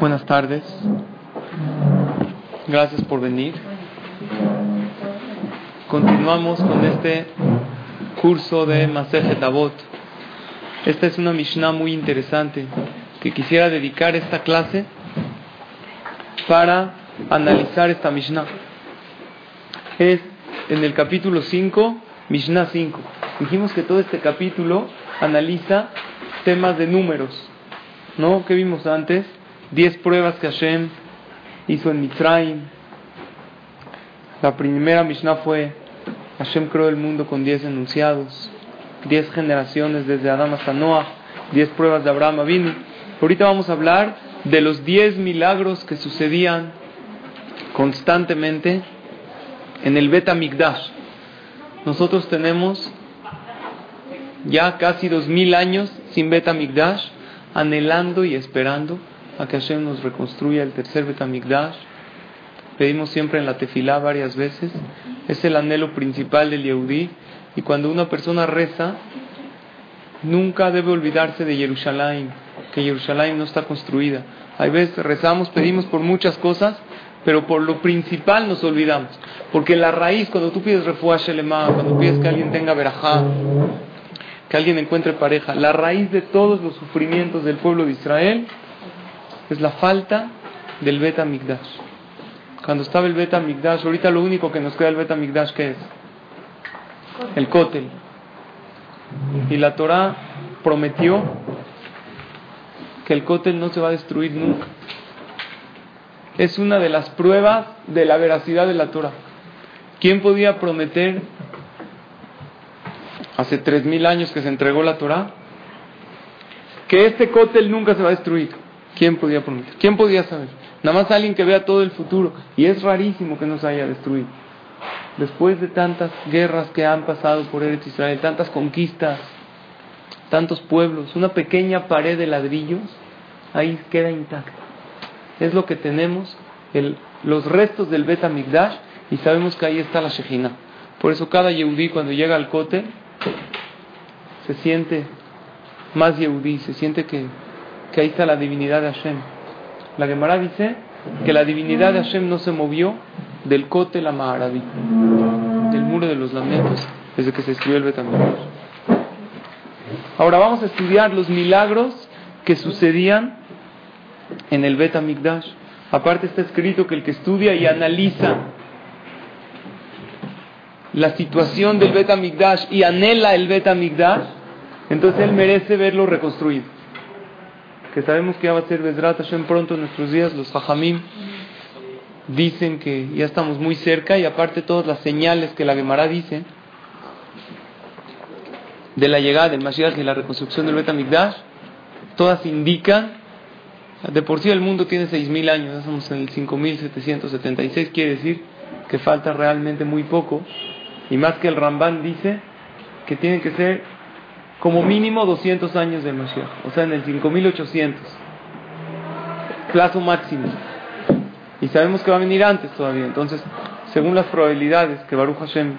Buenas tardes. Gracias por venir. Continuamos con este curso de Masejet Avot. Esta es una Mishnah muy interesante que quisiera dedicar esta clase para analizar esta Mishnah. Es en el capítulo 5, Mishnah 5. Dijimos que todo este capítulo analiza temas de números. ¿No? ¿Qué vimos antes? Diez pruebas que Hashem hizo en Mitzrayim. La primera Mishnah fue Hashem creó el mundo con diez enunciados, diez generaciones desde Adán hasta Noah, diez pruebas de Abraham vino. Ahorita vamos a hablar de los diez milagros que sucedían constantemente en el Bet Migdash. Nosotros tenemos ya casi dos mil años sin Bet Migdash, anhelando y esperando a que Hashem nos reconstruya el tercer Bet Migdash. Pedimos siempre en la tefilá varias veces. Es el anhelo principal del Yehudí. Y cuando una persona reza, nunca debe olvidarse de Jerusalén, que Jerusalén no está construida. Hay veces rezamos, pedimos por muchas cosas, pero por lo principal nos olvidamos. Porque la raíz, cuando tú pides refuah shelema, cuando pides que alguien tenga verajá, que alguien encuentre pareja, la raíz de todos los sufrimientos del pueblo de Israel es la falta del Bet Migdash. Cuando estaba el Bet Migdash, ahorita lo único que nos queda del Bet Migdash, ¿qué es? El Kotel. Y la Torah prometió que el Kotel no se va a destruir nunca. Es una de las pruebas de la veracidad de la Torah. ¿Quién podía prometer hace tres mil años que se entregó la Torah que este Kotel nunca se va a destruir? ¿Quién podía prometer? ¿Quién podía saber? Nada más alguien que vea todo el futuro. Y es rarísimo que no se haya destruido. Después de tantas guerras que han pasado por Eretz Israel, tantas conquistas, tantos pueblos, una pequeña pared de ladrillos, ahí queda intacta. Es lo que tenemos, los restos del Bet Migdash, y sabemos que ahí está la Shejina. Por eso cada Yehudí cuando llega al Kotel se siente más Yehudí, se siente que que ahí está la divinidad de Hashem. La Gemara dice que la divinidad de Hashem no se movió del Kotel a Maharabi, del muro de los lamentos, desde que se escribió el Betamigdash. Ahora vamos a estudiar los milagros que sucedían en el Betamigdash. Aparte está escrito que el que estudia y analiza la situación del Betamigdash y anhela el Betamigdash, entonces él merece verlo reconstruido que sabemos que ya va a ser Bezrat Hashem pronto en nuestros días, los Fajamim dicen que ya estamos muy cerca y aparte todas las señales que la Gemara dice de la llegada del Mashiach y la reconstrucción del Betamigdash, todas indican, de por sí el mundo tiene 6.000 años, ya estamos en el 5.776, quiere decir que falta realmente muy poco, y más que el Ramban dice que tiene que ser como mínimo 200 años de Mashiach, o sea, en el 5800, plazo máximo. Y sabemos que va a venir antes todavía, entonces, según las probabilidades que Baruch Hashem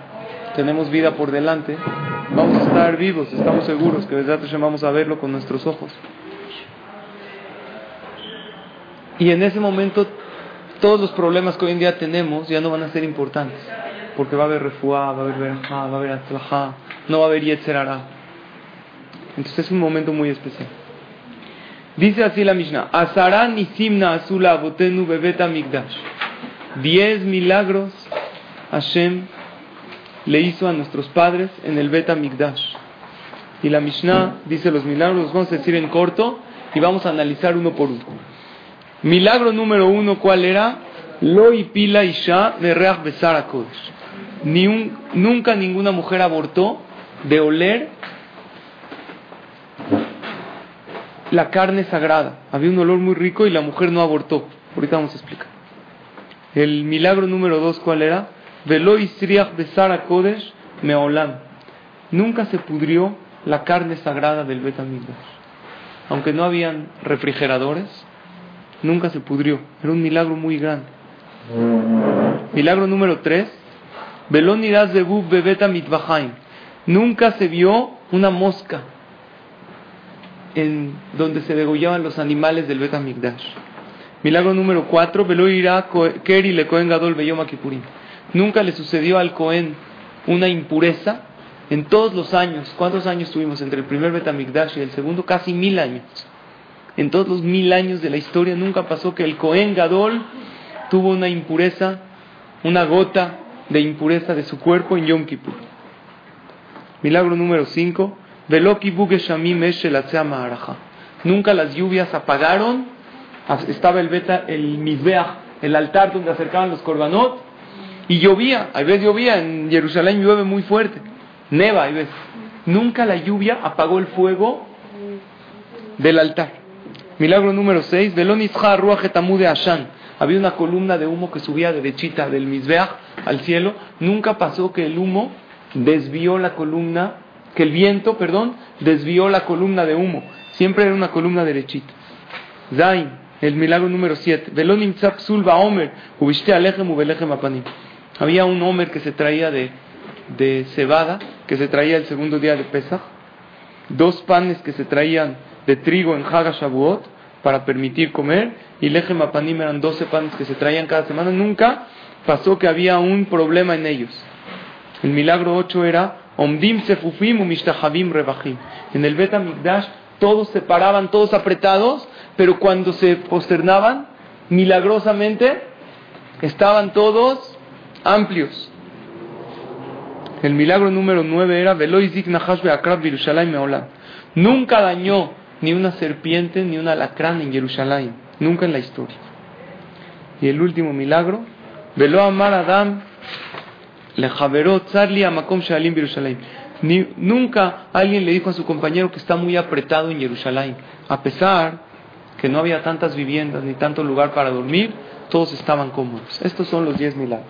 tenemos vida por delante, vamos a estar vivos, estamos seguros que desde Hashem vamos a verlo con nuestros ojos. Y en ese momento, todos los problemas que hoy en día tenemos ya no van a ser importantes, porque va a haber refuá, va a haber verajá, va a haber atlajá, no va a haber yetzerará. Entonces es un momento muy especial. Dice así la Mishnah: Azaran y Simna Azula Botenu Bebeta Migdash. Diez milagros Hashem le hizo a nuestros padres en el Beta Migdash. Y la Mishnah dice los milagros, los vamos a decir en corto y vamos a analizar uno por uno. Milagro número uno, ¿cuál era? Lo y pila isha reach besar Ni un, nunca ninguna mujer abortó de oler la carne sagrada. Había un olor muy rico y la mujer no abortó. Ahorita vamos a explicar. El milagro número dos, ¿cuál era? Velo Isriach Besara Kodesh. Nunca se pudrió la carne sagrada del Betamigdash. Aunque no habían refrigeradores, nunca se pudrió. Era un milagro muy grande. Milagro número tres. Velo Niraz Bebub Bebeta. Nunca se vio una mosca en donde se degollaban los animales del Betamigdash. Milagro número 4, Velo irá Keri le Cohen Gadol Beyom Kippurim. Nunca le sucedió al Cohen una impureza en todos los años. ¿Cuántos años tuvimos entre el primer Betamigdash y el segundo? Casi mil años. En todos los mil años de la historia nunca pasó que el Cohen Gadol tuvo una impureza, una gota de impureza de su cuerpo en Yom Kippur. Milagro número 5, Veloki Nunca las lluvias apagaron. Estaba el beta, el Mizbeach, el altar donde acercaban los korbanot. Y llovía. A veces llovía. En Jerusalén llueve muy fuerte. Neva, hay veces. Nunca la lluvia apagó el fuego del altar. Milagro número 6. Velon de Ashan. Había una columna de humo que subía derechita del Mizbeach al cielo. Nunca pasó que el humo desvió la columna que el viento, perdón, desvió la columna de humo. Siempre era una columna derechita. Zain, el milagro número 7. Omer, Había un Omer que se traía de, de cebada, que se traía el segundo día de Pesach. Dos panes que se traían de trigo en Haga Shavuot para permitir comer. Y Lechem Apanim eran 12 panes que se traían cada semana. Nunca pasó que había un problema en ellos. El milagro 8 era Omdim sefufim rebachim. En el Bet Mikdash todos se paraban, todos apretados, pero cuando se posternaban, milagrosamente estaban todos amplios. El milagro número 9 era Nunca dañó ni una serpiente ni un alacrán en Jerusalén, nunca en la historia. Y el último milagro, Velo Amar Adam nunca alguien le dijo a su compañero que está muy apretado en Jerusalén. A pesar que no había tantas viviendas ni tanto lugar para dormir, todos estaban cómodos. Estos son los diez milagros.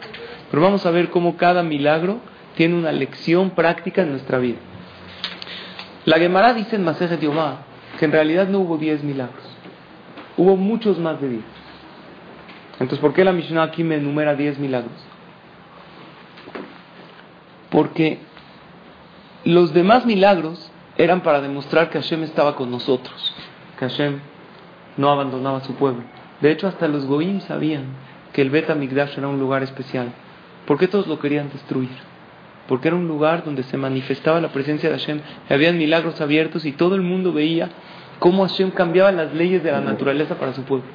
Pero vamos a ver cómo cada milagro tiene una lección práctica en nuestra vida. La Gemara dice en Masejet Yomá que en realidad no hubo diez milagros. Hubo muchos más de diez. Entonces, ¿por qué la Mishnah aquí me enumera diez milagros? Porque los demás milagros eran para demostrar que Hashem estaba con nosotros, que Hashem no abandonaba a su pueblo. De hecho, hasta los Goim sabían que el Bet Migdash era un lugar especial. ¿Por qué todos lo querían destruir? Porque era un lugar donde se manifestaba la presencia de Hashem, habían milagros abiertos y todo el mundo veía cómo Hashem cambiaba las leyes de la naturaleza para su pueblo.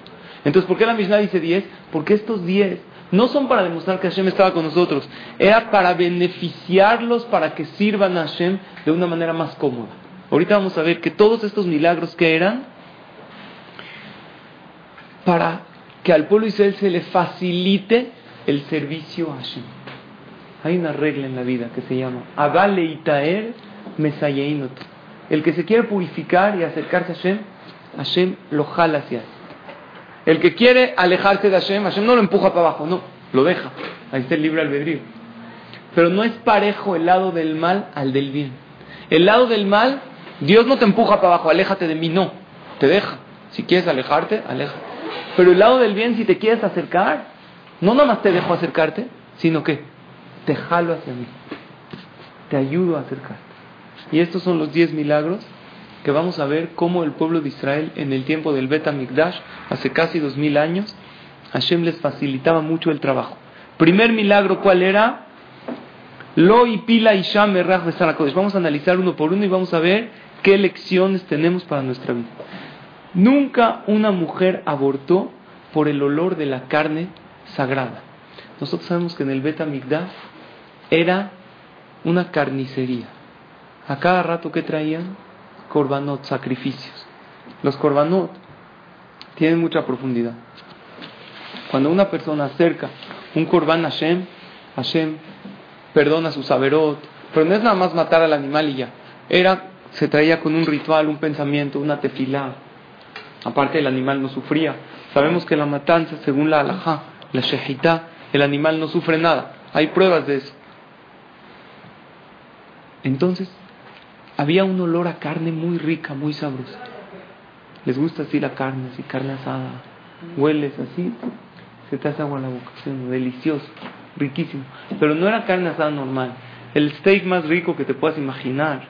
Entonces, ¿por qué la Mishnah dice 10? Porque estos 10 no son para demostrar que Hashem estaba con nosotros, era para beneficiarlos para que sirvan a Hashem de una manera más cómoda. Ahorita vamos a ver que todos estos milagros que eran para que al pueblo Israel se le facilite el servicio a Hashem. Hay una regla en la vida que se llama Agale Itaer Mesayeinot. El que se quiere purificar y acercarse a Hashem, Hashem lo jala hacia él. El que quiere alejarse de Hashem, Hashem no lo empuja para abajo, no, lo deja. Ahí está el libre albedrío. Pero no es parejo el lado del mal al del bien. El lado del mal, Dios no te empuja para abajo, aléjate de mí, no, te deja. Si quieres alejarte, aleja. Pero el lado del bien, si te quieres acercar, no nada más te dejo acercarte, sino que te jalo hacia mí. Te ayudo a acercarte. Y estos son los diez milagros que vamos a ver cómo el pueblo de Israel en el tiempo del Bet Mikdash, hace casi dos mil años, Hashem les facilitaba mucho el trabajo. Primer milagro, ¿cuál era? Lo y pila y sham Vamos a analizar uno por uno y vamos a ver qué lecciones tenemos para nuestra vida. Nunca una mujer abortó por el olor de la carne sagrada. Nosotros sabemos que en el Bet Mikdash era una carnicería. A cada rato que traían korbanot, sacrificios. Los korbanot tienen mucha profundidad. Cuando una persona acerca un korban a Hashem, Hashem perdona su saberot, pero no es nada más matar al animal y ya. Era, se traía con un ritual, un pensamiento, una tefilá, Aparte, el animal no sufría. Sabemos que la matanza, según la halajá, la shehita, el animal no sufre nada. Hay pruebas de eso. Entonces, había un olor a carne muy rica, muy sabrosa. ¿Les gusta así la carne, así carne asada? Hueles así, se te hace agua la boca. Delicioso, riquísimo. Pero no era carne asada normal. El steak más rico que te puedas imaginar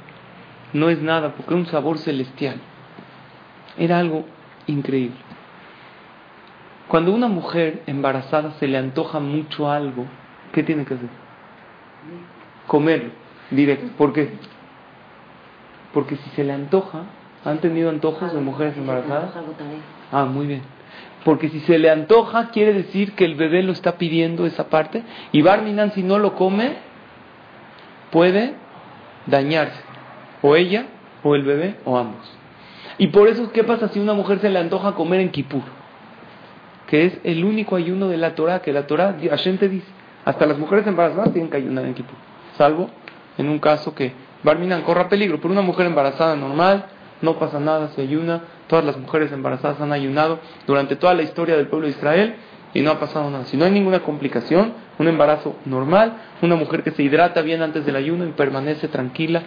no es nada, porque es un sabor celestial. Era algo increíble. Cuando una mujer embarazada se le antoja mucho algo, ¿qué tiene que hacer? Comerlo, directo. ¿Por qué? Porque si se le antoja, ¿han tenido antojos de mujeres embarazadas? Ah, muy bien. Porque si se le antoja, quiere decir que el bebé lo está pidiendo esa parte. Y Barminan, si no lo come, puede dañarse. O ella, o el bebé, o ambos. Y por eso, ¿qué pasa si una mujer se le antoja comer en Kippur? Que es el único ayuno de la Torah, que la Torah, Hashem te dice, hasta las mujeres embarazadas tienen que ayunar en Kippur. Salvo en un caso que Barminan corra peligro. Pero una mujer embarazada normal, no pasa nada, se ayuna. Todas las mujeres embarazadas han ayunado durante toda la historia del pueblo de Israel y no ha pasado nada. Si no hay ninguna complicación, un embarazo normal, una mujer que se hidrata bien antes del ayuno y permanece tranquila,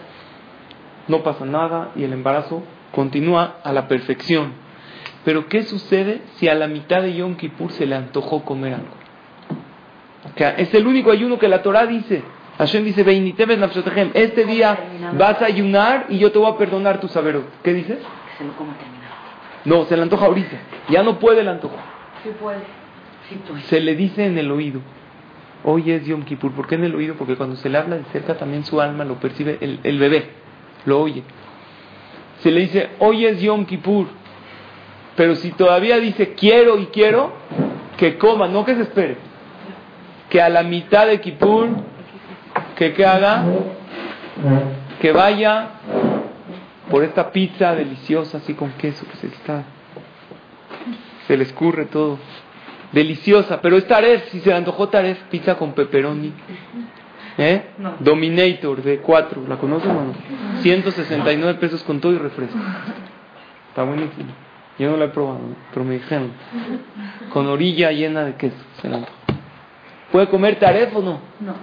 no pasa nada y el embarazo continúa a la perfección. Pero ¿qué sucede si a la mitad de Yom Kippur se le antojó comer algo? es el único ayuno que la Torah dice. Hashem dice, este día vas a ayunar y yo te voy a perdonar tu saber. ¿Qué dices? Se lo coma terminado. No, se le antoja ahorita. Ya no puede el antojo. Sí puede. Sí puede. Se le dice en el oído. Hoy es Yom Kippur. ¿Por qué en el oído? Porque cuando se le habla de cerca también su alma lo percibe, el, el bebé lo oye. Se le dice, hoy es Yom Kippur. Pero si todavía dice quiero y quiero, que coma, no que se espere. Que a la mitad de Kippur que qué haga, que vaya por esta pizza deliciosa así con queso que se está, se le escurre todo, deliciosa, pero es taref, si se le antojó taref, pizza con pepperoni, ¿eh? Dominator de 4, ¿la conocen o no? 169 pesos con todo y refresco, está buenísimo, yo no la he probado, pero me dijeron, con orilla llena de queso, se la antojó. ¿Puede comer taref o no? No.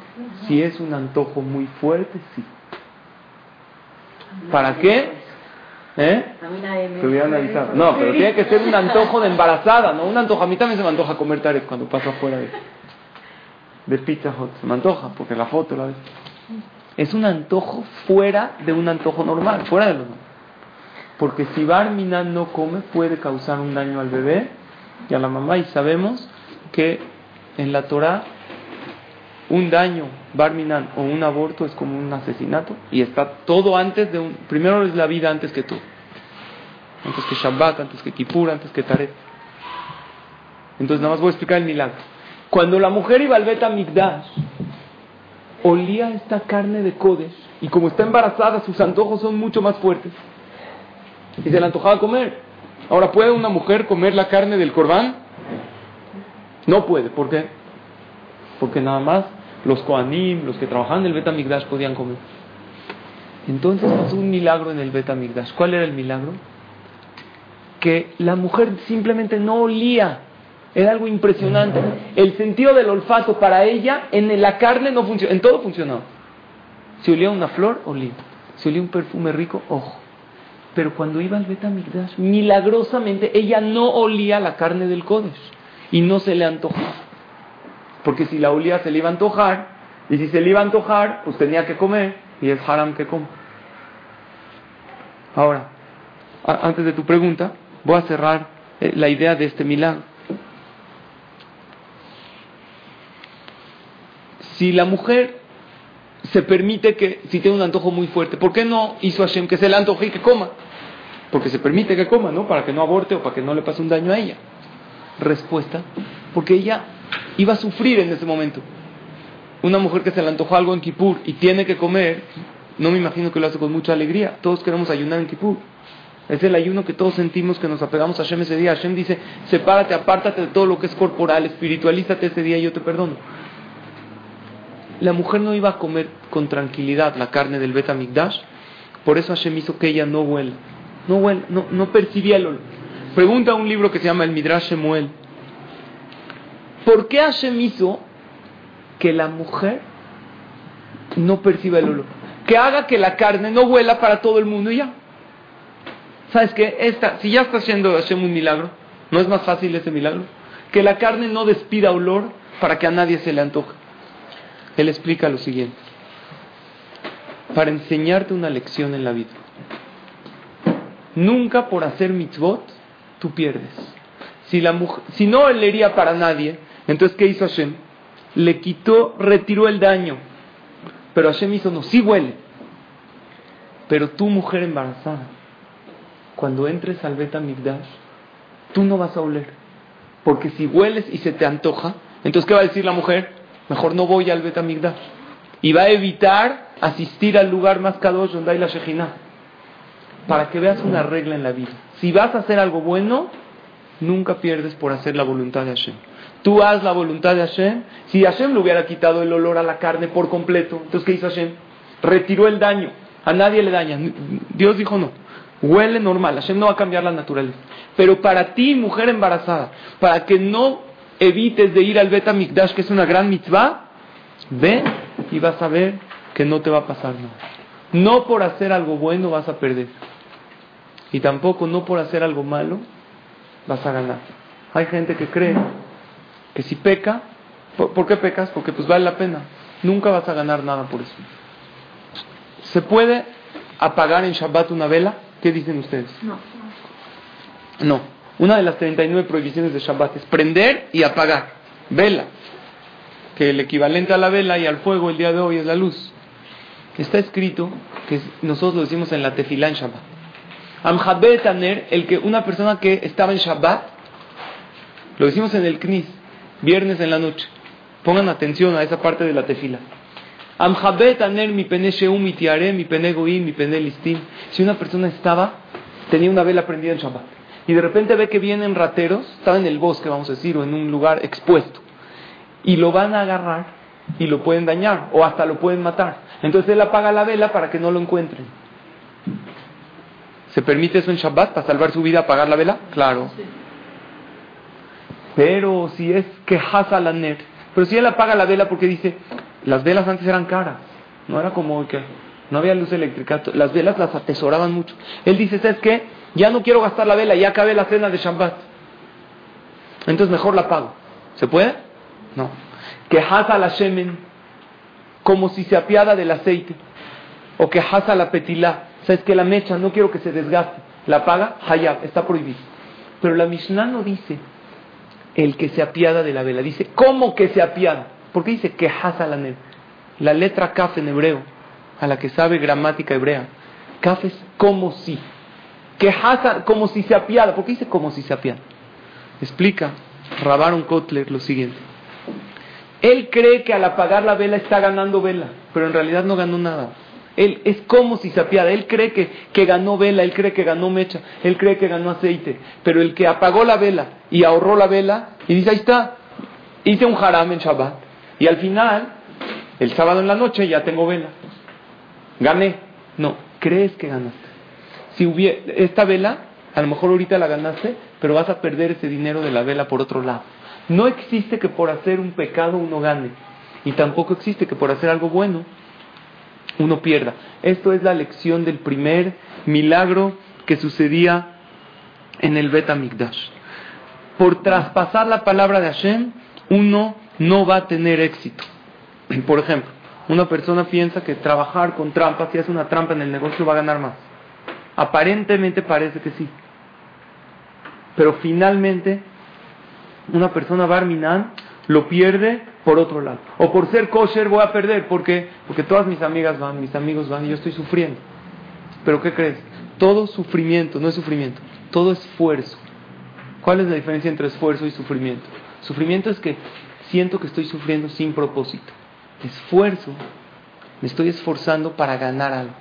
Si es un antojo muy fuerte, sí. ¿Para qué? ¿Eh? Te hubieran avisado. No, pero tiene que ser un antojo de embarazada, no un antojo. A mí también se me antoja comer taref cuando paso afuera de, de Pizza Hut. Se me antoja, porque la foto la ves. Es un antojo fuera de un antojo normal, fuera de lo normal. Porque si Barmina no come, puede causar un daño al bebé y a la mamá. Y sabemos que en la Torah un daño, barminan o un aborto es como un asesinato y está todo antes de un... Primero es la vida antes que todo. Antes que Shabbat, antes que Kippur, antes que Taret. Entonces nada más voy a explicar el milagro. Cuando la mujer iba al Beta Migdash, olía esta carne de Kodesh y como está embarazada, sus antojos son mucho más fuertes. Y se le antojaba comer. Ahora, ¿puede una mujer comer la carne del corbán? No puede, ¿por qué? Porque nada más los Koanim, los que trabajaban en el Betamigdash podían comer. Entonces pasó un milagro en el Betamigdash. ¿Cuál era el milagro? Que la mujer simplemente no olía. Era algo impresionante. El sentido del olfato para ella en la carne no funcionaba, en todo funcionaba. Si olía una flor, olía. Si olía un perfume rico, ojo. Pero cuando iba al Betamigdash, milagrosamente ella no olía la carne del Kodesh y no se le antojaba. Porque si la olía se le iba a antojar, y si se le iba a antojar, pues tenía que comer, y es haram que come. Ahora, antes de tu pregunta, voy a cerrar eh, la idea de este milagro. Si la mujer se permite que, si tiene un antojo muy fuerte, ¿por qué no hizo Hashem que se le antoje y que coma? Porque se permite que coma, ¿no? Para que no aborte o para que no le pase un daño a ella. Respuesta, porque ella iba a sufrir en ese momento. Una mujer que se le antojó algo en Kippur y tiene que comer, no me imagino que lo hace con mucha alegría. Todos queremos ayunar en Kippur. Es el ayuno que todos sentimos que nos apegamos a Hashem ese día. Hashem dice, sepárate, apártate de todo lo que es corporal, espiritualízate ese día y yo te perdono. La mujer no iba a comer con tranquilidad la carne del Betamigdash, por eso Hashem hizo que ella no huela. No huela, no, no percibía el olor. Pregunta un libro que se llama El Midrash Shemuel. ¿Por qué Hashem hizo que la mujer no perciba el olor? Que haga que la carne no huela para todo el mundo y ya. ¿Sabes qué? Esta, si ya está haciendo Hashem un milagro, ¿no es más fácil ese milagro? Que la carne no despida olor para que a nadie se le antoje. Él explica lo siguiente. Para enseñarte una lección en la vida. Nunca por hacer mitzvot tú pierdes. Si, la mujer, si no leería para nadie, entonces ¿qué hizo Hashem? Le quitó, retiró el daño. Pero Hashem hizo, no, sí huele. Pero tú, mujer embarazada, cuando entres al Beta Migdash, tú no vas a oler. Porque si hueles y se te antoja, entonces ¿qué va a decir la mujer? Mejor no voy al Beta. Y va a evitar asistir al lugar más kadosh donde hay la Shejina. Para que veas una regla en la vida. Si vas a hacer algo bueno, nunca pierdes por hacer la voluntad de Hashem. Tú haz la voluntad de Hashem. Si Hashem le hubiera quitado el olor a la carne por completo, entonces ¿qué hizo Hashem? Retiró el daño. A nadie le daña. Dios dijo no. Huele normal, Hashem no va a cambiar la naturaleza. Pero para ti, mujer embarazada, para que no evites de ir al Beta Mikdash, que es una gran mitzvah, ve y vas a ver que no te va a pasar nada. No por hacer algo bueno vas a perder. Y tampoco no por hacer algo malo vas a ganar. Hay gente que cree que si peca, ¿por, qué pecas? Porque pues vale la pena. Nunca vas a ganar nada por eso. ¿Se puede apagar en Shabbat una vela? ¿Qué dicen ustedes? No. No. Una de las 39 prohibiciones de Shabbat es prender y apagar. Vela. Que el equivalente a la vela y al fuego el día de hoy es la luz. Está escrito que nosotros lo decimos en la tefilá en Shabbat. Amjabet Taner, el que una persona que estaba en Shabbat, lo decimos en el Knis, viernes en la noche. Pongan atención a esa parte de la tefila. Amjabet aner mi pene mi tiare, mi pene mi pene. Si una persona estaba, tenía una vela prendida en Shabbat, y de repente ve que vienen rateros, estaba en el bosque, vamos a decir, o en un lugar expuesto, y lo van a agarrar y lo pueden dañar, o hasta lo pueden matar. Entonces él apaga la vela para que no lo encuentren. ¿Se permite eso en Shabbat para salvar su vida, apagar la vela? Claro. Pero si es que la net, pero si él apaga la vela porque dice, las velas antes eran caras, no era como que no había luz eléctrica, las velas las atesoraban mucho. Él dice, ¿sabes qué? Ya no quiero gastar la vela, ya acabé la cena de Shabbat. Entonces mejor la pago. ¿Se puede? No. Que hasa la shemen, como si se apiada del aceite. O que hasa la petilá. ¿Sabes que La mecha, no quiero que se desgaste. La paga, hayab, está prohibido. Pero la Mishnah no dice el que se apiada de la vela. Dice, ¿cómo que se apiada? ¿Por qué dice que la La letra kaf en hebreo, a la que sabe gramática hebrea, kaf es como si. Que como si se apiada. ¿Por qué dice como si se apiada? Explica Rabaron Kotler lo siguiente. Él cree que al apagar la vela está ganando vela, pero en realidad no ganó nada. Él es como si se apiada. Él cree que, que, ganó vela, él cree que ganó mecha, él cree que ganó aceite. Pero el que apagó la vela y ahorró la vela y dice, ahí está, hice un haram en Shabbat. Y al final, el sábado en la noche ya tengo vela. Gané. No, crees que ganaste. Si hubiera, esta vela, a lo mejor ahorita la ganaste, pero vas a perder ese dinero de la vela por otro lado. No existe que por hacer un pecado uno gane. Y tampoco existe que por hacer algo bueno uno pierda. Esto es la lección del primer milagro que sucedía en el Bet Mikdash. Por traspasar la palabra de Hashem, uno no va a tener éxito. Por ejemplo, una persona piensa que trabajar con trampas, si hace una trampa en el negocio, va a ganar más. Aparentemente parece que sí. Pero finalmente, una persona barminan lo pierde por otro lado. O por ser kosher voy a perder. ¿Por qué? Porque todas mis amigas van, mis amigos van y yo estoy sufriendo. Pero ¿qué crees? Todo sufrimiento, no es sufrimiento, todo esfuerzo. ¿Cuál es la diferencia entre esfuerzo y sufrimiento? Sufrimiento es que siento que estoy sufriendo sin propósito. Esfuerzo, me estoy esforzando para ganar algo.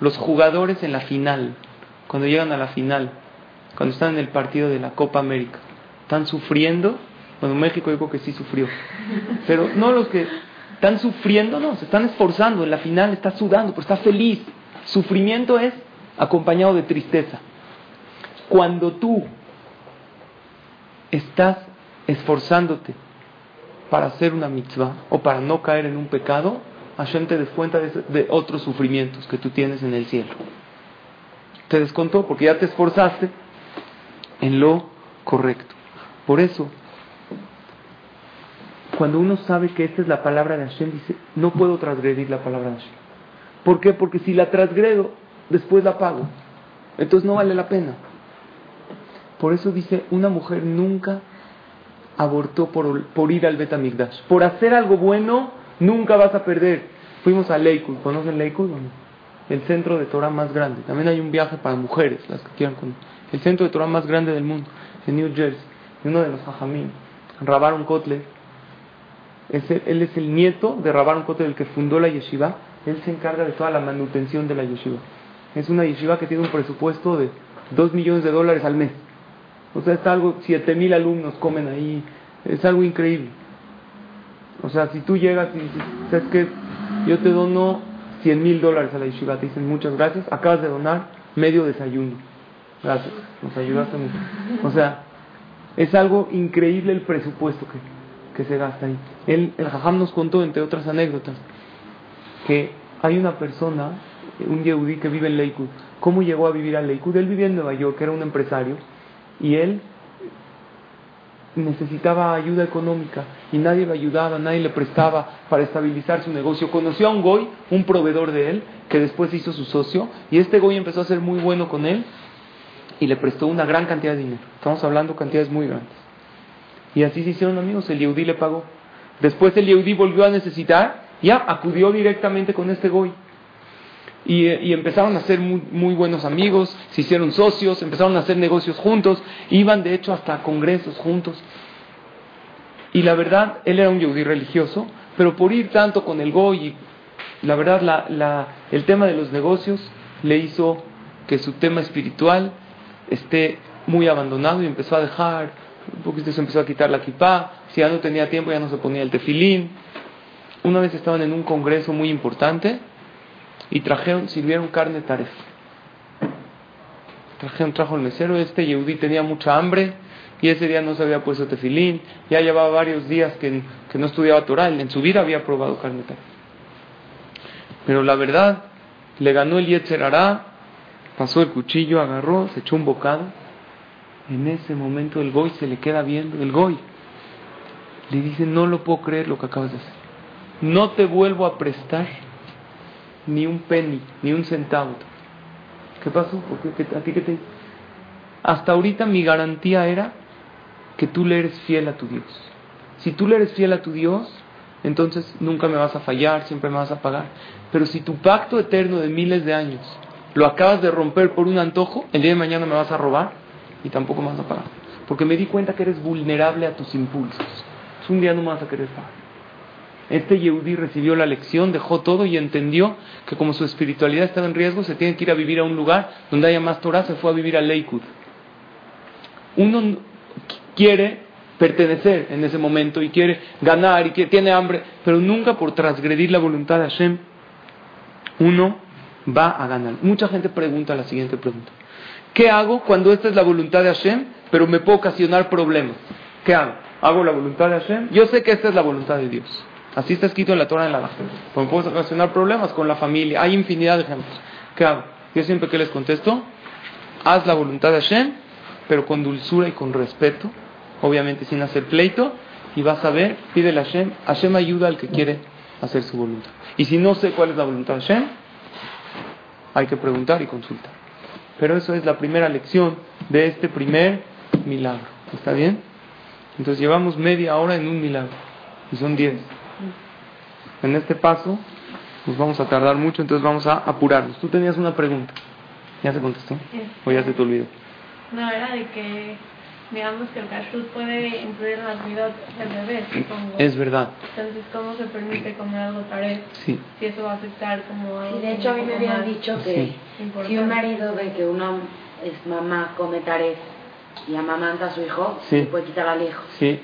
Los jugadores en la final, cuando llegan a la final, cuando están en el partido de la Copa América, están sufriendo. Bueno, México digo que sí sufrió. Pero no los que están sufriendo, no, se están esforzando. En la final está sudando, pero está feliz. Sufrimiento es acompañado de tristeza. Cuando tú estás esforzándote para hacer una mitzvah o para no caer en un pecado, Hashem te descuenta de, de otros sufrimientos que tú tienes en el cielo. Te descontó porque ya te esforzaste en lo correcto. Por eso, cuando uno sabe que esta es la palabra de Hashem, dice, no puedo transgredir la palabra de Hashem. ¿Por qué? Porque si la transgredo, después la pago. Entonces no vale la pena. Por eso dice, una mujer nunca abortó por, ir al Betamigdash. Por hacer algo bueno, nunca vas a perder. Fuimos a Lakewood, ¿conocen Lakewood o? El centro de Torah más grande. También hay un viaje para mujeres, las que quieran. El centro de Torah más grande del mundo, en New Jersey. Y uno de los hajamim, Rabaron Kotler, él es el nieto de Rabaron Kotler, el que fundó la yeshiva. Él se encarga de toda la manutención de la yeshiva. Es una yeshiva que tiene un presupuesto de 2 millones de dólares al mes. O sea, está algo, 7 mil alumnos comen ahí. Es algo increíble. O sea, si tú llegas y dices, ¿sabes qué? Yo te dono 100 mil dólares a la yeshiva. Te dicen, muchas gracias. Acabas de donar medio desayuno. Gracias. Nos ayudaste mucho. O sea, es algo increíble el presupuesto que, que se gasta ahí. Él, el Jajam nos contó, entre otras anécdotas, que hay una persona, un yehudí que vive en Lakewood. ¿Cómo llegó a vivir a Lakewood? Él vivía en Nueva York, era un empresario, y él necesitaba ayuda económica y nadie le ayudaba, nadie le prestaba para estabilizar su negocio. Conoció a un goy, un proveedor de él, que después hizo su socio, y este goy empezó a ser muy bueno con él y le prestó una gran cantidad de dinero. Estamos hablando de cantidades muy grandes. Y así se hicieron amigos, el Yehudí le pagó. Después el Yehudí volvió a necesitar, ya acudió directamente con este Goy. Y, empezaron a ser muy, buenos amigos, se hicieron socios, empezaron a hacer negocios juntos, iban de hecho hasta congresos juntos. Y la verdad, él era un yudí religioso, pero por ir tanto con el Goy, la verdad, el tema de los negocios le hizo que su tema espiritual esté muy abandonado y empezó a dejar, un poquito se empezó a quitar la kipá, si ya no tenía tiempo ya no se ponía el tefilín. Una vez estaban en un congreso muy importante y trajeron, sirvieron carne taref. Trajeron, trajo el mesero, este Yehudí tenía mucha hambre y ese día no se había puesto tefilín, ya llevaba varios días que, que no estudiaba Torah, en su vida había probado carne taref. Pero la verdad, le ganó el Yetzer pasó el cuchillo, agarró, se echó un bocado. En ese momento el Goy se le queda viendo, el Goy le dice, no lo puedo creer lo que acabas de hacer. No te vuelvo a prestar ni un penny, ni un centavo. ¿Qué pasó? ¿Por qué? ¿A ti qué te Hasta ahorita mi garantía era que tú le eres fiel a tu Dios. Si tú le eres fiel a tu Dios, entonces nunca me vas a fallar, siempre me vas a pagar. Pero si tu pacto eterno de miles de años lo acabas de romper por un antojo, el día de mañana me vas a robar y tampoco me vas a pagar. Porque me di cuenta que eres vulnerable a tus impulsos. un día no me vas a querer pagar. Este Yehudi recibió la lección, dejó todo y entendió que como su espiritualidad estaba en riesgo, se tiene que ir a vivir a un lugar donde haya más Torah, se fue a vivir a Lakewood. Uno quiere pertenecer en ese momento y quiere ganar y que tiene hambre, pero nunca por transgredir la voluntad de Hashem, uno va a ganar. Mucha gente pregunta la siguiente pregunta. ¿Qué hago cuando esta es la voluntad de Hashem, pero me puedo ocasionar problemas? ¿Qué hago? ¿Hago la voluntad de Hashem? Yo sé que esta es la voluntad de Dios. Así está escrito en la Torah en la Baja. Me puedo ocasionar problemas con la familia. Hay infinidad de ejemplos. ¿Qué hago? Yo siempre que les contesto, haz la voluntad de Hashem, pero con dulzura y con respeto, obviamente sin hacer pleito, y vas a ver, pídele a Hashem, Hashem ayuda al que quiere hacer su voluntad. Y si no sé cuál es la voluntad de Hashem, hay que preguntar y consultar. Pero eso es la primera lección de este primer milagro. ¿Está bien? Entonces llevamos media hora en un milagro y son diez. En este paso nos vamos a tardar mucho, entonces vamos a apurarnos. Tú tenías una pregunta. ¿Ya se contestó? ¿O ya se te olvidó? No, era de que digamos que el kashrut puede influir en las vidas del bebé, supongo. Es verdad. Entonces, ¿cómo se permite comer algo taref? Sí. Si eso va a afectar como algo Sí, de hecho a mí me habían dicho que si un marido ve que una es mamá come taref y amamanta a su hijo, Sí. le puede quitar al hijo. Sí.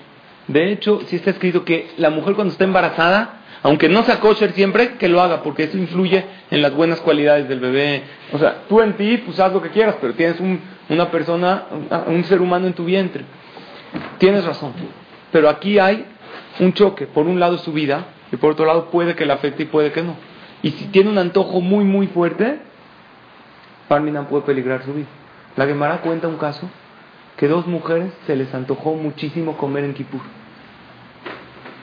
De hecho, sí está escrito que la mujer cuando está embarazada, aunque no sea kosher siempre, que lo haga, porque eso influye en las buenas cualidades del bebé. O sea, tú en ti, pues haz lo que quieras, pero tienes un, una persona, un ser humano en tu vientre. Tienes razón. Pero aquí hay un choque. Por un lado su vida y por otro lado puede que le afecte y puede que no. Y si tiene un antojo muy, muy fuerte, Parminan puede peligrar su vida. La Gemara cuenta un caso que dos mujeres se les antojó muchísimo comer en Kipur.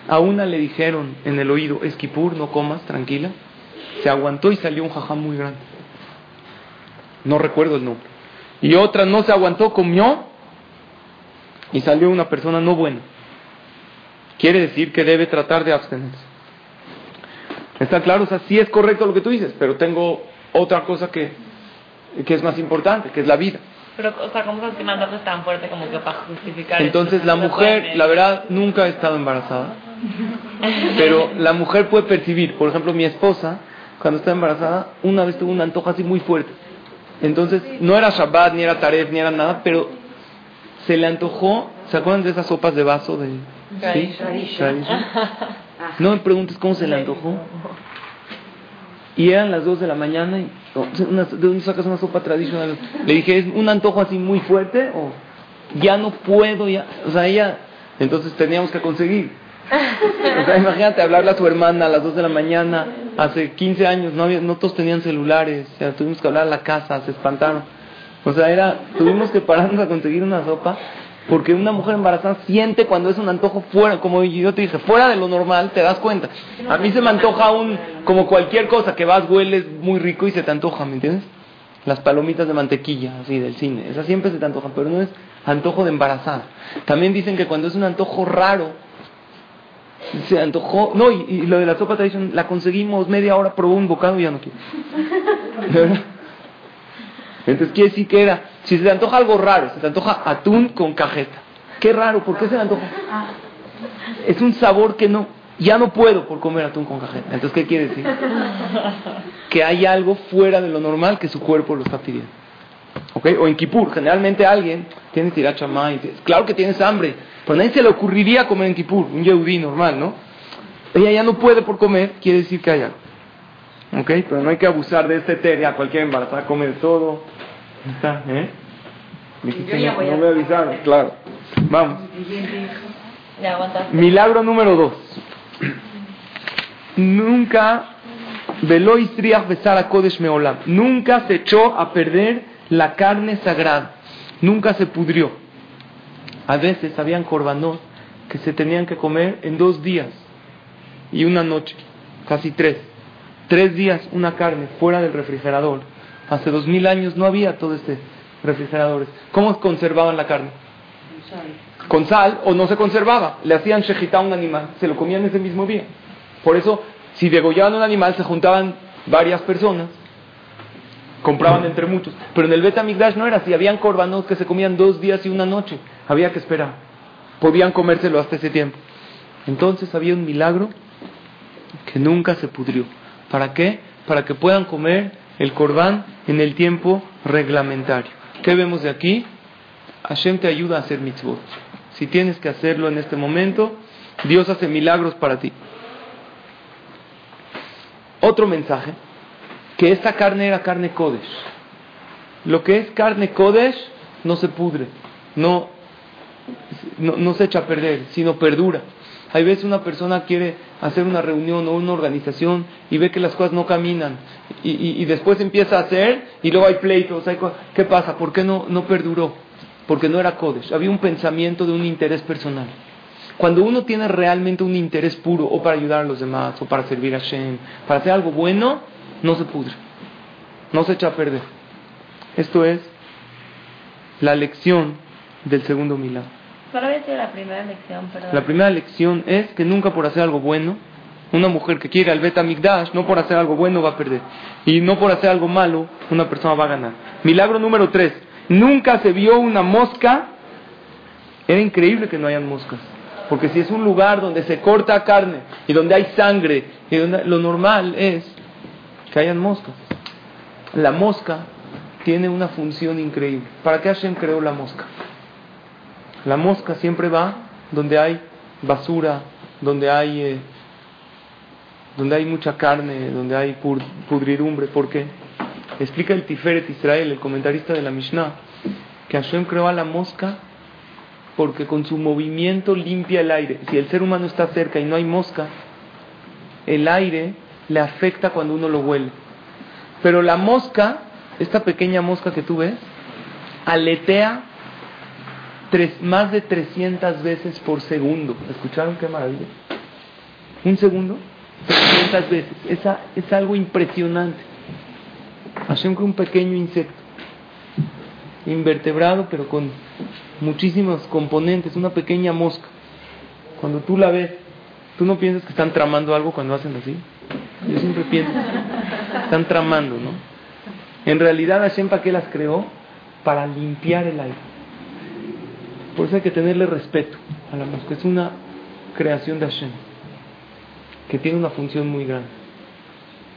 A una le dijeron en el oído, es Kipur, no comas, tranquila. Se aguantó y salió un jajam muy grande. No recuerdo el nombre. Y otra no se aguantó, comió y salió una persona no buena. Quiere decir que debe tratar de abstenerse. Está claro, o sea, sí es correcto lo que tú dices, pero tengo otra cosa que, que es más importante, que es la vida. Pero, o sea, ¿cómo es tan fuerte como que para justificar Entonces, la se mujer, la verdad, nunca ha estado embarazada. Pero la mujer puede percibir, por ejemplo, mi esposa, cuando está embarazada, una vez tuvo un antojo así muy fuerte. Entonces, no era Shabbat, ni era Taref, ni era nada, pero se le antojó, ¿se acuerdan de esas sopas de vaso de... ¿Sí? No me preguntes cómo se le antojó. Y eran las 2 de la mañana y una- ¿de dónde sacas una sopa tradicional? Le dije, ¿es un antojo así muy fuerte o ya no puedo? ya O sea, ella, entonces teníamos que conseguir. O sea, imagínate hablarle a su hermana a las 2 de la mañana, hace 15 años, no, había, no todos tenían celulares, o sea, tuvimos que hablar a la casa, se espantaron. O sea, era, tuvimos que pararnos a conseguir una sopa, porque una mujer embarazada siente cuando es un antojo fuera, como yo te dije, fuera de lo normal, te das cuenta. A mí se me antoja un, como cualquier cosa, que vas, hueles muy rico y se te antoja, ¿me entiendes? Las palomitas de mantequilla, así, del cine, esas siempre se te antojan, pero no es antojo de embarazada. También dicen que cuando es un antojo raro, se antojó, no, y, y lo de la sopa tradición, la conseguimos media hora, probó un bocado y ya no quiero. ¿De verdad? Entonces quiere decir que era, si se te antoja algo raro, se te antoja atún con cajeta. Qué raro, ¿por qué se le antoja? Es un sabor que no, ya no puedo por comer atún con cajeta. Entonces, ¿qué quiere decir? Que hay algo fuera de lo normal que su cuerpo lo está pidiendo. ¿Ok? O en Kipur, generalmente alguien tiene tirar chamay, claro que tienes hambre, pero a nadie se le ocurriría comer en Kipur, un yehudí normal, ¿no? Ella ya no puede por comer, quiere decir que hay algo. ¿Ok? Pero no hay que abusar de este té, ya cualquier embarazada come de todo. ¿Está? ¿Eh? Dijiste, no, no me avisaron, claro. Vamos. Milagro número dos. Nunca, veló Istriach besar a Kodesh Meolam. Nunca se echó a perder la carne sagrada. Nunca se pudrió. A veces habían corbanot que se tenían que comer en dos días y una noche, casi tres. Tres días una carne fuera del refrigerador. Hace dos mil años no había todo este refrigeradores. ¿Cómo conservaban la carne? con sal o no se conservaba. Le hacían shejitá a un animal, se lo comían ese mismo día. Por eso, si degollaban un animal, se juntaban varias personas, compraban entre muchos. Pero en el Bet Amigdash no era así, habían corbanos que se comían dos días y una noche. Había que esperar. Podían comérselo hasta ese tiempo. Entonces había un milagro que nunca se pudrió. ¿Para qué? Para que puedan comer el corbán en el tiempo reglamentario. ¿Qué vemos de aquí? Hashem te ayuda a hacer mitzvot. Si tienes que hacerlo en este momento, Dios hace milagros para ti. Otro mensaje, que esta carne era carne Kodesh. Lo que es carne Kodesh no se pudre, no, no, no se echa a perder, sino perdura. Hay veces una persona quiere hacer una reunión o una organización y ve que las cosas no caminan y, y- y después empieza a hacer y luego hay pleitos. Hay ¿Qué pasa? ¿Por qué no, no perduró? Porque no era Kodesh. Había un pensamiento de un interés personal. Cuando uno tiene realmente un interés puro o para ayudar a los demás o para servir a Shem, para hacer algo bueno, no se pudre. No se echa a perder. Esto es la lección del segundo milagro. ¿Cuál había sido la primera lección? Perdón. La primera lección es que nunca por hacer algo bueno, una mujer que quiere al Bet Amigdash, no por hacer algo bueno va a perder. Y no por hacer algo malo, una persona va a ganar. Milagro número tres. Nunca se vio una mosca. Era increíble que no hayan moscas. Porque si es un lugar donde se corta carne y donde hay sangre, y donde, lo normal es que hayan moscas. La mosca tiene una función increíble. ¿Para qué Hashem creó la mosca? La mosca siempre va donde hay basura, donde hay, eh, donde hay mucha carne, donde hay pur- pudridumbre. ¿Por qué? Explica el Tiferet Israel, el comentarista de la Mishnah, que Hashem creó a la mosca porque con su movimiento limpia el aire. Si el ser humano está cerca y no hay mosca, el aire le afecta cuando uno lo huele. Pero la mosca, esta pequeña mosca que tú ves, aletea tres, más de 300 veces por segundo. ¿Escucharon qué maravilla? Un segundo, 300 veces. Esa, es algo impresionante. Hashem un pequeño insecto, invertebrado, pero con muchísimos componentes, una pequeña mosca. Cuando tú la ves, ¿tú no piensas que están tramando algo cuando hacen así? Yo siempre pienso, están tramando, ¿no? En realidad Hashem para qué las creó? Para limpiar el aire. Por eso hay que tenerle respeto a la mosca. Es una creación de Hashem que tiene una función muy grande.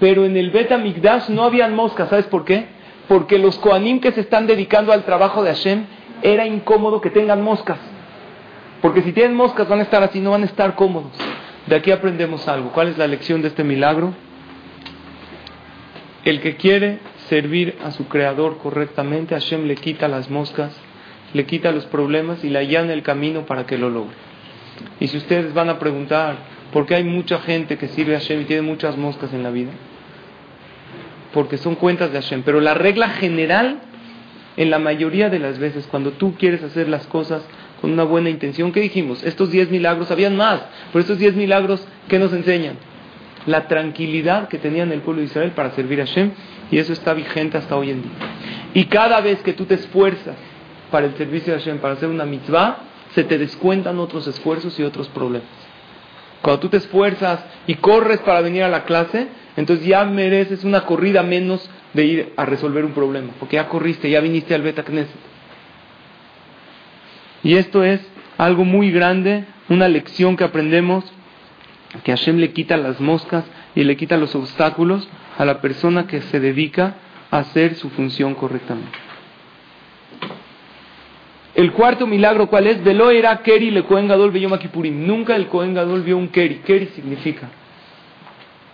Pero en el Bet Migdash no habían moscas, ¿sabes por qué? Porque los Koanim que se están dedicando al trabajo de Hashem era incómodo que tengan moscas. Porque si tienen moscas van a estar así, no van a estar cómodos. De aquí aprendemos algo. ¿Cuál es la lección de este milagro? El que quiere servir a su creador correctamente, Hashem le quita las moscas, le quita los problemas y le allana el camino para que lo logre. Y si ustedes van a preguntar, ¿por qué hay mucha gente que sirve a Hashem y tiene muchas moscas en la vida? Porque son cuentas de Hashem. Pero la regla general, en la mayoría de las veces, cuando tú quieres hacer las cosas con una buena intención. ¿Qué dijimos? Estos 10 milagros, habían más, pero estos 10 milagros, ¿qué nos enseñan? La tranquilidad que tenían el pueblo de Israel para servir a Hashem, y eso está vigente hasta hoy en día. Y cada vez que tú te esfuerzas para el servicio de Hashem, para hacer una mitzvah, se te descuentan otros esfuerzos y otros problemas. Cuando tú te esfuerzas y corres para venir a la clase, entonces ya mereces una corrida menos de ir a resolver un problema, porque ya corriste, ya viniste al Beta Knesset. Y esto es algo muy grande, una lección que aprendemos, que Hashem le quita las moscas y le quita los obstáculos a la persona que se dedica a hacer su función correctamente. El cuarto milagro, ¿cuál es? Velo era Keri le Cohen Gadol Kipurim. Nunca el Cohen Gadol vio un Keri. Keri significa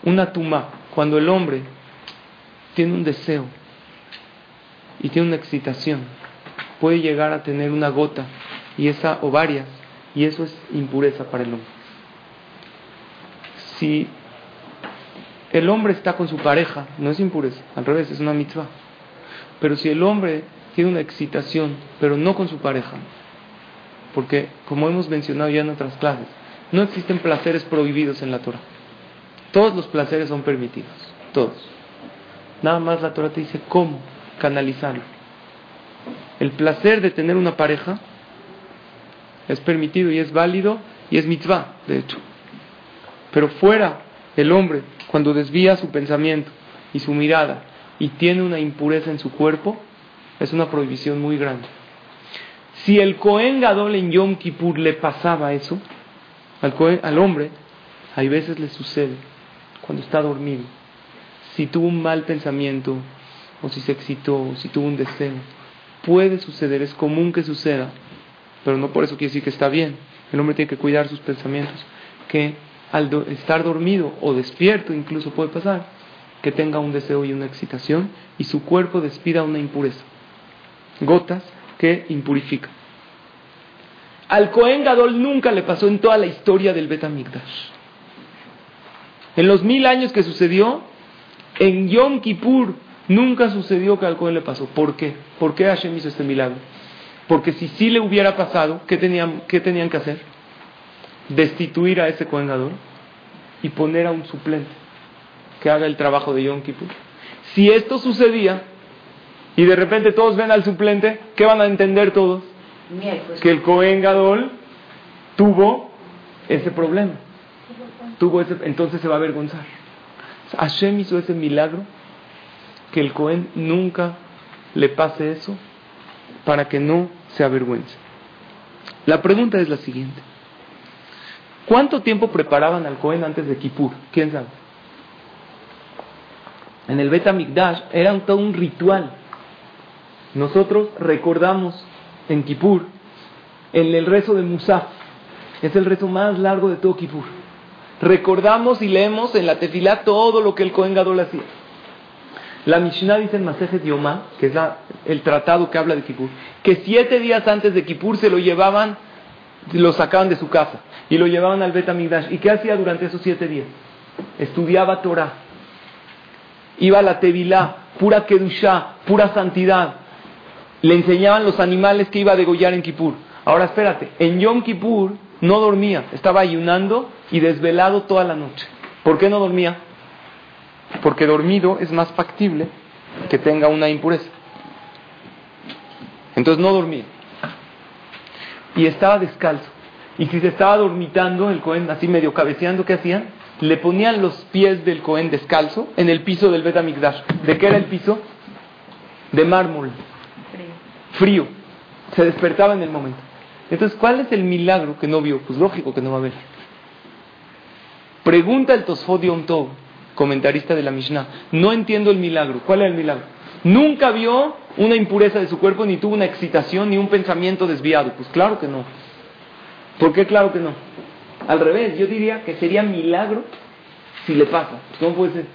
una tuma. Cuando el hombre tiene un deseo y tiene una excitación, puede llegar a tener una gota y esa o varias, y eso es impureza para el hombre. Si el hombre está con su pareja, no es impureza, al revés, es una mitzvah. Pero si el hombre tiene una excitación, pero no con su pareja, porque como hemos mencionado ya en otras clases, no existen placeres prohibidos en la Torah. Todos los placeres son permitidos, todos. Nada más la Torah te dice cómo canalizarlo. El placer de tener una pareja es permitido y es válido y es mitzvah, de hecho. Pero fuera el hombre, cuando desvía su pensamiento y su mirada y tiene una impureza en su cuerpo, es una prohibición muy grande. Si el Cohen Gadol en Yom Kippur le pasaba eso, al, al hombre, hay veces le sucede cuando está dormido. Si tuvo un mal pensamiento, o si se excitó, o si tuvo un deseo, puede suceder, es común que suceda, pero no por eso quiere decir que está bien. El hombre tiene que cuidar sus pensamientos, que al estar dormido o despierto incluso puede pasar, que tenga un deseo y una excitación y su cuerpo despida una impureza, gotas que impurifican. Al Cohen Gadol nunca le pasó en toda la historia del Betamigdash. En los mil años que sucedió, en Yom Kippur nunca sucedió que al Cohen le pasó. ¿Por qué? ¿Por qué Hashem hizo este milagro? Porque si sí le hubiera pasado, ¿qué tenían, qué tenían que hacer? Destituir a ese coengador y poner a un suplente que haga el trabajo de Yom Kippur. Si esto sucedía y de repente todos ven al suplente, ¿qué van a entender todos? Que el Cohen Gadol tuvo ese problema. Tuvo ese, entonces se va a avergonzar. Hashem hizo ese milagro que el Cohen nunca le pase eso para que no se avergüence. La pregunta es la siguiente. ¿Cuánto tiempo preparaban al Cohen antes de Kippur? ¿Quién sabe? En el Bet Mikdash era todo un ritual. Nosotros recordamos en Kippur, en el rezo de Musaf, es el rezo más largo de todo Kippur. Recordamos y leemos en la tefilá todo lo que el Cohen Gadol hacía. La Mishnah dice en Masejet Yomá, que es el tratado que habla de Kippur, que siete días antes de Kippur se lo llevaban lo sacaban de su casa y lo llevaban al Bet ¿Y qué hacía durante esos siete días? Estudiaba Torah. Iba a la Tevilá, pura Kedushá, pura santidad. Le enseñaban los animales que iba a degollar en Kippur. Ahora espérate, en Yom Kippur no dormía, estaba ayunando y desvelado toda la noche. ¿Por qué no dormía? Porque dormido es más factible que tenga una impureza. Entonces no dormía. Y estaba descalzo. Y si se estaba dormitando el Cohen así medio cabeceando, ¿qué hacían? Le ponían los pies del Cohen descalzo en el piso del Bet ¿De qué era el piso? De mármol. Frío. Se despertaba en el momento. Entonces, ¿cuál es el milagro que no vio? Pues lógico que no va a ver. Pregunta el Tosfot Yom Tov, comentarista de la Mishnah. No entiendo el milagro. ¿Cuál es el milagro? Nunca vio una impureza de su cuerpo, ni tuvo una excitación, ni un pensamiento desviado. Pues claro que no. ¿Por qué claro que no? Al revés, yo diría que sería milagro si le pasa. ¿Cómo puede ser?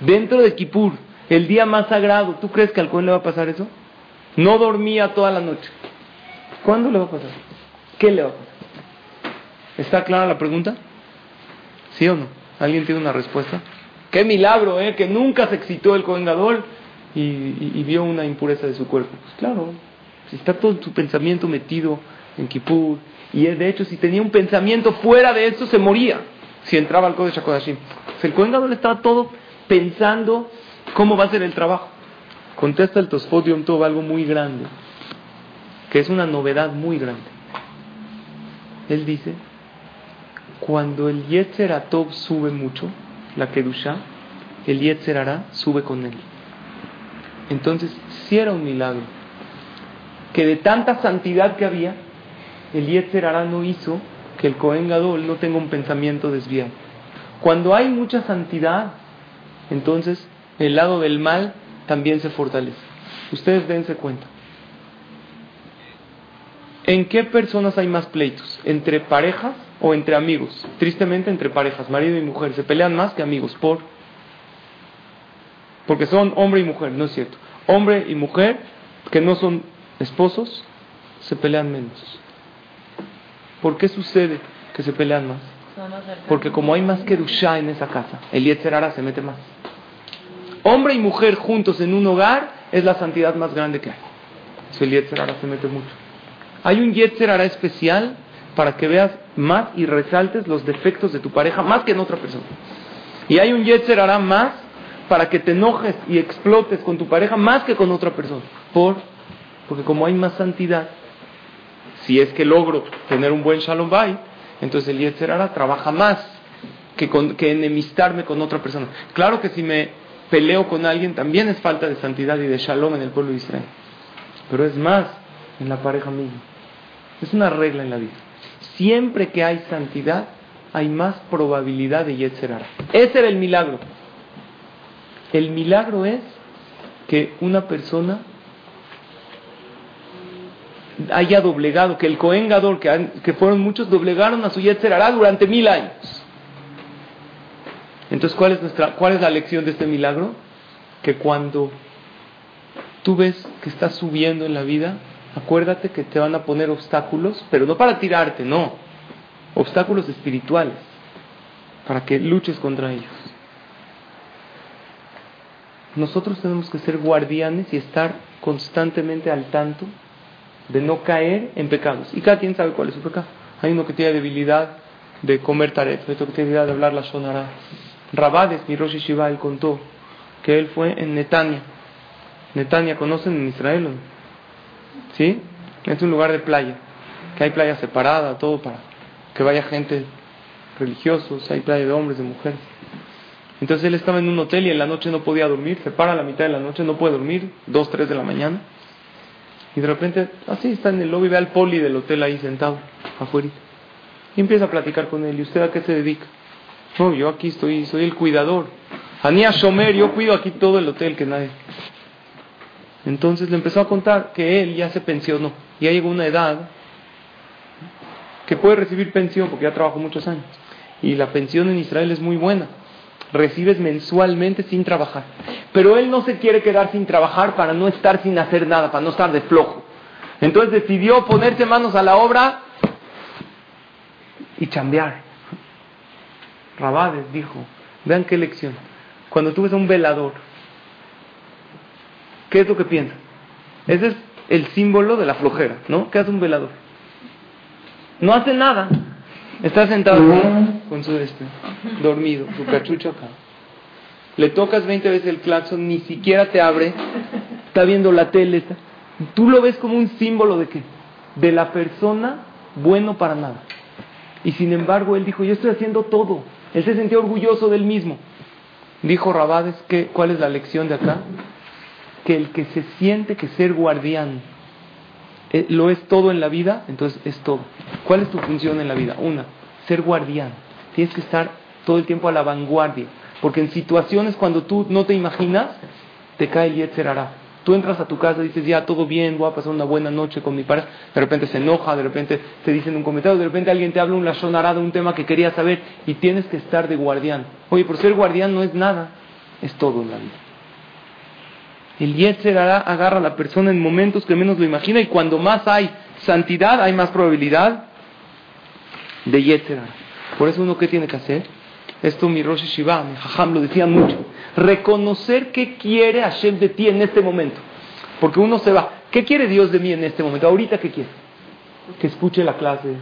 Dentro de Kippur, el día más sagrado, ¿tú crees que al Cohen le va a pasar eso? No dormía toda la noche. ¿Cuándo le va a pasar? ¿Qué le va a pasar? ¿Está clara la pregunta? ¿Sí o no? ¿Alguien tiene una respuesta? Qué milagro, ¿eh? Que nunca se excitó el Cohen y, vio una impureza de su cuerpo. Pues claro, si está todo su pensamiento metido en Kippur, y de hecho si tenía un pensamiento fuera de eso se moría si entraba al Kodesh HaKodashim. el Cohen estaba todo pensando cómo va a ser el trabajo. Contesta el Tosfot Yom algo muy grande que es una novedad muy grande. Él dice, cuando el Yetzer Atov sube mucho, la Kedusha, el Yetzer Ara sube con él. Entonces, si era un milagro, que de tanta santidad que había, el Yetzer Ara no hizo que el Kohen Gadol no tenga un pensamiento desviado. Cuando hay mucha santidad, entonces el lado del mal también se fortalece. Ustedes dense cuenta. ¿En qué personas hay más pleitos? ¿Entre parejas o entre amigos? Tristemente entre parejas, marido y mujer. Se pelean más que amigos. ¿Por? Porque son hombre y mujer, no es cierto. Hombre y mujer que no son esposos se pelean menos. ¿Por qué sucede que se pelean más? Porque como hay más que Dusha en esa casa, el Yetzerara se mete más. Hombre y mujer juntos en un hogar es la santidad más grande que hay. el Yetzerara se mete mucho. Hay un Yetzer hará especial para que veas más y resaltes los defectos de tu pareja más que en otra persona. Y hay un Yetzer hará más para que te enojes y explotes con tu pareja más que con otra persona. ¿Por? Porque como hay más santidad, si es que logro tener un buen Shalom Bay, entonces el Yetzer hará trabaja más que, que enemistarme con otra persona. Claro que si me peleo con alguien también es falta de santidad y de Shalom en el pueblo de Israel. Pero es más en la pareja misma. Es una regla en la vida. Siempre que hay santidad, hay más probabilidad de Yetzerara. Ese era el milagro. El milagro es que una persona haya doblegado, que el Cohen Gadol, que, que fueron muchos, doblegaron a su Yetzerara durante mil años. Entonces, ¿cuál es, nuestra, ¿cuál es la lección de este milagro? Que cuando tú ves que estás subiendo en la vida, acuérdate que te van a poner obstáculos, pero no para tirarte, no. Obstáculos espirituales, para que luches contra ellos. Nosotros tenemos que ser guardianes y estar constantemente al tanto de no caer en pecados. Y cada quien sabe cuál es su pecado. Hay uno que tiene debilidad de comer taref, otro que tiene debilidad de hablar la shonara. Rabades, mi Rosh Shiva, él contó que él fue en Netania. Netania, ¿conocen en Israel? ¿Sí? Es un lugar de playa, que hay playa separada, todo para que vaya gente religiosos, hay playa de hombres, de mujeres. Entonces él estaba en un hotel y en la noche no podía dormir, se para a la mitad de la noche, no puede dormir, dos, tres de la mañana. Y de repente, así está en el lobby, ve al poli del hotel ahí sentado, afuera. Y empieza a platicar con él. ¿Y usted a qué se dedica? No, yo aquí estoy, soy el cuidador. Anía Shomer, yo cuido aquí todo el hotel, que nadie. Entonces le empezó a contar que él ya se pensionó, ya llegó una edad que puede recibir pensión porque ya trabajó muchos años. Y la pensión en Israel es muy buena. Recibes mensualmente sin trabajar. Pero él no se quiere quedar sin trabajar para no estar sin hacer nada, para no estar de flojo. Entonces decidió ponerse manos a la obra y chambear. Rabades dijo, vean qué lección. Cuando tú a un velador, ¿qué es lo que piensa? Ese es el símbolo de la flojera, ¿no? ¿Qué hace un velador? No hace nada. Está sentado con su este, dormido, su cachucho acá. Le tocas 20 veces el claxon, ni siquiera te abre, está viendo la tele. Tú lo ves como un símbolo de qué? De la persona bueno para nada. Y sin embargo, él dijo, yo estoy haciendo todo. Él se sentía orgulloso del mismo. Dijo Rabades, que, ¿cuál es la lección de acá? Que el que se siente que ser guardián eh, lo es todo en la vida, entonces es todo. ¿Cuál es tu función en la vida? Una, ser guardián. Tienes que estar todo el tiempo a la vanguardia. Porque en situaciones cuando tú no te imaginas, te cae el Yetzer Tú entras a tu casa y dices, ya, todo bien, voy a pasar una buena noche con mi pareja. De repente se enoja, de repente te dicen un comentario, de repente alguien te habla un lashonará de un tema que quería saber y tienes que estar de guardián. Oye, por ser guardián no es nada, es todo en la vida. El Yetzer agarra a la persona en momentos que menos lo imagina y cuando más hay santidad, hay más probabilidad de Yetzer Por eso uno, ¿qué tiene que hacer? Esto mi Rosh Shiva, mi Jajam lo decían mucho. Reconocer qué quiere Hashem de ti en este momento. Porque uno se va. ¿Qué quiere Dios de mí en este momento? Ahorita, ¿qué quiere? Que escuche la clase,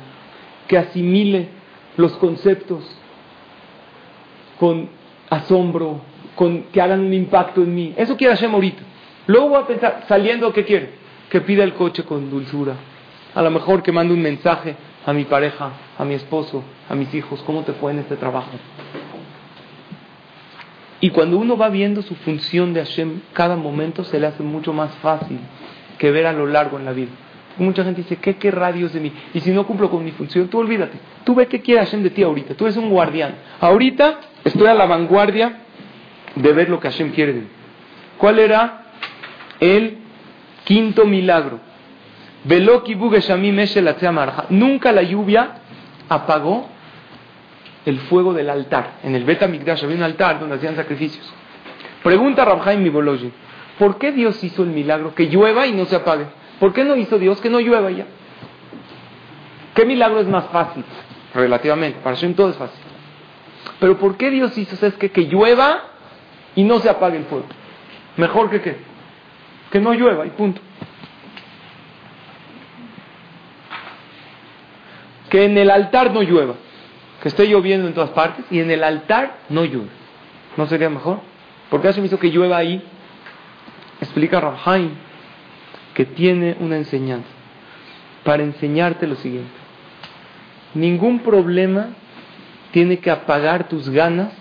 que asimile los conceptos con asombro, que hagan un impacto en mí. Eso quiere Hashem ahorita. Luego voy a pensar, saliendo, ¿qué quiere? Que pida el coche con dulzura. A lo mejor que mande un mensaje a mi pareja, a mi esposo, a mis hijos, ¿cómo te fue en este trabajo? Y cuando uno va viendo su función de Hashem, cada momento se le hace mucho más fácil que ver a lo largo en la vida. Mucha gente dice, ¿qué querrá Dios de mí? Y si no cumplo con mi función, tú olvídate. Tú ve qué quiere Hashem de ti ahorita. Tú eres un guardián. Ahorita estoy a la vanguardia de ver lo que Hashem quiere. ¿Cuál era el quinto milagro? Nunca la lluvia apagó el fuego del altar. En el Bet Mikdash había un altar donde hacían sacrificios. Pregunta Rabhaim Mibologi, ¿por qué Dios hizo el milagro que llueva y no se apague? ¿Por qué no hizo Dios que no llueva ya? ¿Qué milagro es más fácil? Relativamente, para Hashem todo es fácil. Pero ¿por qué Dios hizo es que, que llueva y no se apague el fuego? Mejor que qué? Que no llueva y punto. que en el altar no llueva, que esté lloviendo en todas partes y en el altar no llueve. ¿No sería mejor? Porque me hizo que llueva ahí. Explica Rabhaim que tiene una enseñanza para enseñarte lo siguiente. Ningún problema tiene que apagar tus ganas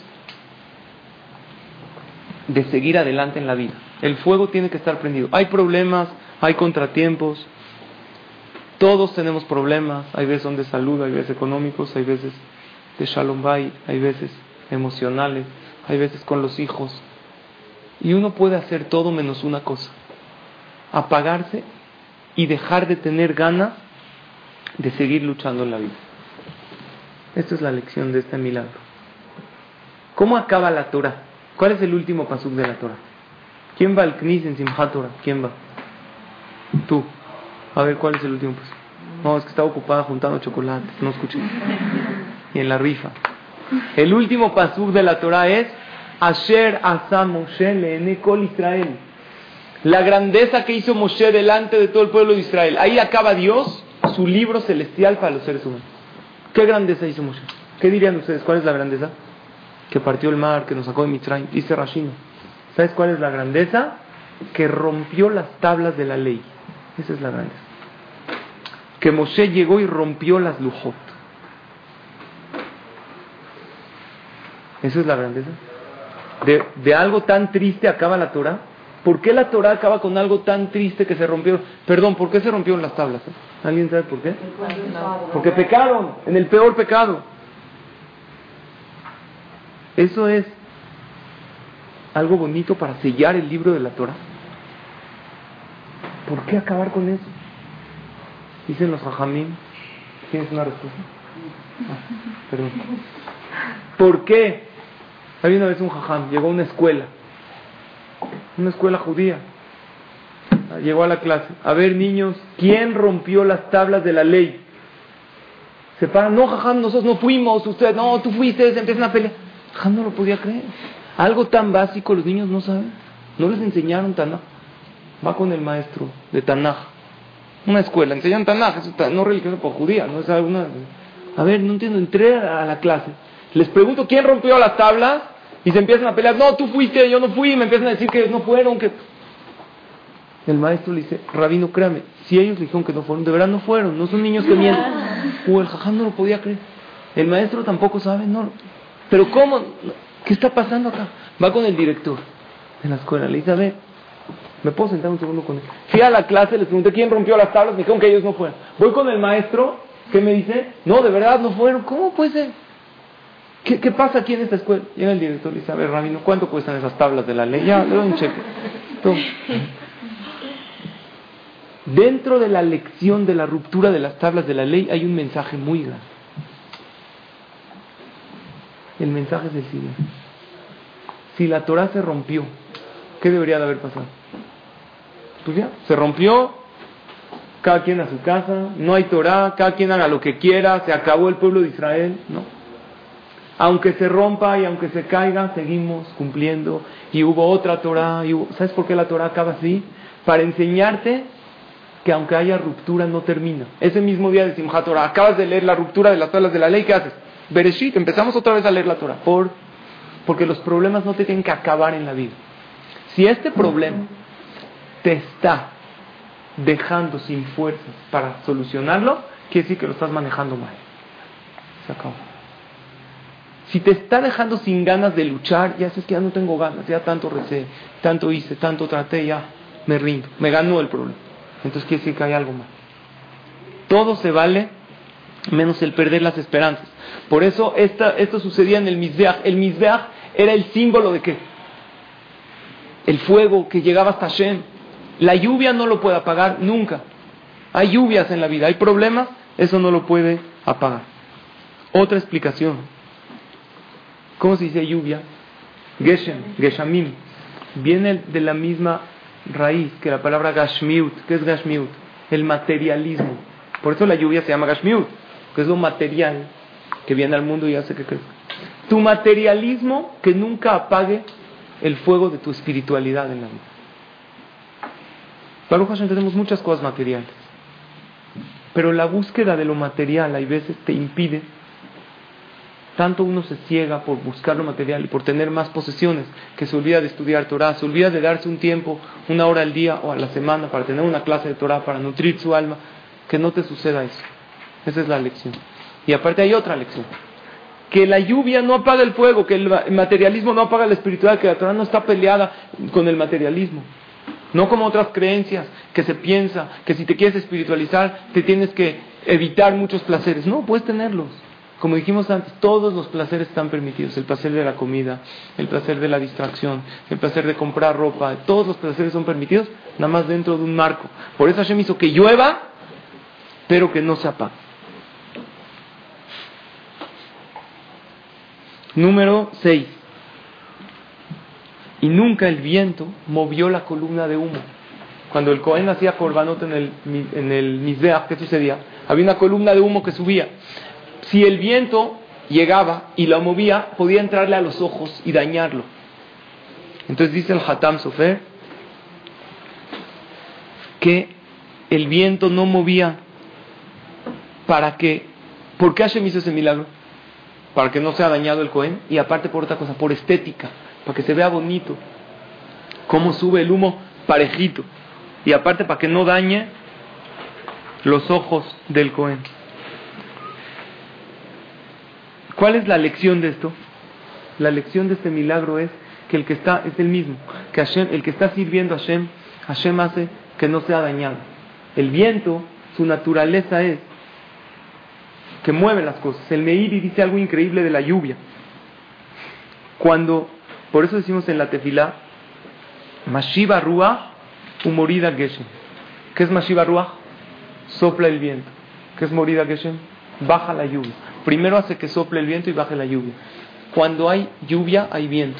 de seguir adelante en la vida. El fuego tiene que estar prendido. Hay problemas, hay contratiempos, todos tenemos problemas, hay veces son de salud, hay veces económicos, hay veces de shalom bay, hay veces emocionales, hay veces con los hijos. Y uno puede hacer todo menos una cosa, apagarse y dejar de tener ganas de seguir luchando en la vida. Esta es la lección de este milagro. ¿Cómo acaba la Torah? ¿Cuál es el último pasuk de la Torah? ¿Quién va al Knis en Simchat Torah? ¿Quién va? Tú. A ver, ¿cuál es el último paso? No, es que estaba ocupada juntando chocolates, no escuché. Y en la rifa. El último pasuk de la Torah es Asher Asa Moshe Leene Kol Israel. La grandeza que hizo Moshe delante de todo el pueblo de Israel. Ahí acaba Dios su libro celestial para los seres humanos. ¿Qué grandeza hizo Moshe? ¿Qué dirían ustedes? ¿Cuál es la grandeza? Que partió el mar, que nos sacó de Mitzrayim. Dice Rashino. ¿Sabes cuál es la grandeza? Que rompió las tablas de la ley. Esa es la grandeza. Que Moshe llegó y rompió las lujot. Esa es la grandeza. De, de, algo tan triste acaba la Torah. ¿Por qué la Torah acaba con algo tan triste que se rompió? Perdón, ¿por qué se rompieron las tablas? ¿Alguien sabe por qué? Porque pecaron, en el peor pecado. Eso es algo bonito para sellar el libro de la Torah. ¿Por qué acabar con eso? Dicen los hajamim. ¿Tienes una respuesta? Ah, perdón. ¿Por qué? Había una vez un jajam, llegó a una escuela, una escuela judía. llegó a la clase. A ver, niños, ¿quién rompió las tablas de la ley? Se paran, no, jajam, nosotros no fuimos, usted, no, tú fuiste, se empiezan a pelear. Jajam no lo podía creer. Algo tan básico los niños no saben. No les enseñaron Tanaj. Va con el maestro de Tanaj. Una escuela, enseñan Tanaj, no religioso por judía, no es alguna... A ver, no entiendo, entré a la clase. Les pregunto quién rompió las tablas y se empiezan a pelear. No, tú fuiste, yo no fui, y me empiezan a decir que no fueron, que... El maestro le dice, Rabino, créame, si ellos dijeron que no fueron, de verdad no fueron, no son niños que mienten. O el jajam no lo podía creer. El maestro tampoco sabe, no. Pero ¿cómo? ¿Qué está pasando acá? Va con el director de la escuela, le dice, a ver, ¿me puedo sentar un segundo con él? Fui a la clase, les pregunté quién rompió las tablas, me dijeron que ellos no fueron. Voy con el maestro, ¿qué me dice? No, de verdad no fueron. ¿Cómo puede ser? ¿Qué, ¿Qué, pasa aquí en esta escuela? Llega el director y dice, a ver, Rabino, ¿cuánto cuestan esas tablas de la ley? Ya, le doy un cheque. Dentro de la lección de la ruptura de las tablas de la ley hay un mensaje muy grande. El mensaje es el siguiente. Si la Torah se rompió, ¿qué debería de haber pasado? Pues ya, se rompió, cada quien a su casa, no hay Torah, cada quien haga lo que quiera, se acabó el pueblo de Israel, no. Aunque se rompa y aunque se caiga, seguimos cumpliendo. Y hubo otra Torah, y ¿sabes por qué la Torah acaba así? Para enseñarte que aunque haya ruptura no termina. Ese mismo día de Simchat Torah, acabas de leer la ruptura de las tablas de la ley, ¿qué haces? Bereshit, empezamos otra vez a leer la Torah. Por, porque los problemas no te tienen que acabar en la vida. Si este problema te está dejando sin fuerzas para solucionarlo, quiere decir que lo estás manejando mal. Se acabó. Si te está dejando sin ganas de luchar, ya sabes que ya no tengo ganas, ya tanto recé, tanto hice, tanto traté, ya me rindo, me ganó el problema entonces quiere decir que hay algo más. Todo se vale menos el perder las esperanzas. Por eso esta, esto sucedía en el Mizbeach. El Mizbeach era el símbolo de qué? El fuego que llegaba hasta Hashem. La lluvia no lo puede apagar nunca. Hay lluvias en la vida, hay problemas, eso no lo puede apagar. Otra explicación. ¿Cómo se dice lluvia? Geshem, Geshamim. Viene de la misma raíz que la palabra Gashmiut. ¿Qué es Gashmiut? El materialismo. Por eso la lluvia se llama Gashmiut, que es lo material que viene al mundo y hace que crezca. Tu materialismo que nunca apague el fuego de tu espiritualidad en la vida. Baruch Hashem tenemos muchas cosas materiales, pero la búsqueda de lo material hay veces te impide tanto uno se ciega por buscar lo material y por tener más posesiones que se olvida de estudiar Torah, se olvida de darse un tiempo, una hora al día o a la semana para tener una clase de Torah, para nutrir su alma, que no te suceda eso. Esa es la lección. Y aparte hay otra lección. Que la lluvia no apaga el fuego, que el materialismo no apaga la espiritualidad, que la Torah no está peleada con el materialismo. No como otras creencias, que se piensa que si te quieres espiritualizar te tienes que evitar muchos placeres. No, puedes tenerlos. Como dijimos antes, todos los placeres están permitidos. El placer de la comida, el placer de la distracción, el placer de comprar ropa, todos los placeres son permitidos, nada más dentro de un marco. Por eso Hashem hizo que llueva, pero que no se apague. Número 6. Y nunca el viento movió la columna de humo. Cuando el Cohen hacía corbanot en el, en el ¿qué sucedía? Había una columna de humo que subía si el viento llegaba y lo movía, podía entrarle a los ojos y dañarlo. Entonces dice el Hatam Sofer que el viento no movía para que, ¿por qué Hashem hizo ese milagro? Para que no sea dañado el Cohen y aparte por otra cosa, por estética, para que se vea bonito, cómo sube el humo parejito y aparte para que no dañe los ojos del Cohen. ¿Cuál es la lección de esto? La lección de este milagro es que el que está es el mismo, que el que está sirviendo a Hashem, Hashem hace que no sea dañado. El viento, su naturaleza es que mueve las cosas. El Meiri dice algo increíble de la lluvia. Cuando, por eso decimos en la tefilá, Mashiva Ruach Umorida Geshem. ¿Qué es Mashiva Ruach? Sopla el viento. ¿Qué es Morida Geshem? Baja la lluvia. Primero hace que sople el viento y baje la lluvia. Cuando hay lluvia, hay viento.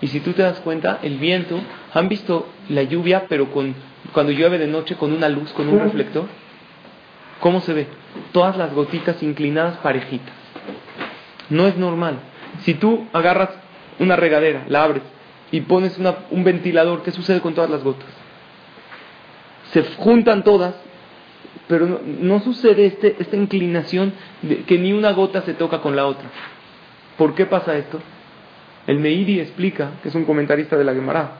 Y si tú te das cuenta, el viento ¿Han visto la lluvia, pero con, cuando llueve de noche con una luz, con un reflector? ¿Cómo se ve? Todas las gotitas inclinadas parejitas. No es normal. Si tú agarras una regadera, la abres y pones un ventilador, ¿qué sucede con todas las gotas? Se juntan todas, pero no, sucede este, esta inclinación de que ni una gota se toca con la otra. ¿Por qué pasa esto? El Meiri explica, que es un comentarista de la Gemara,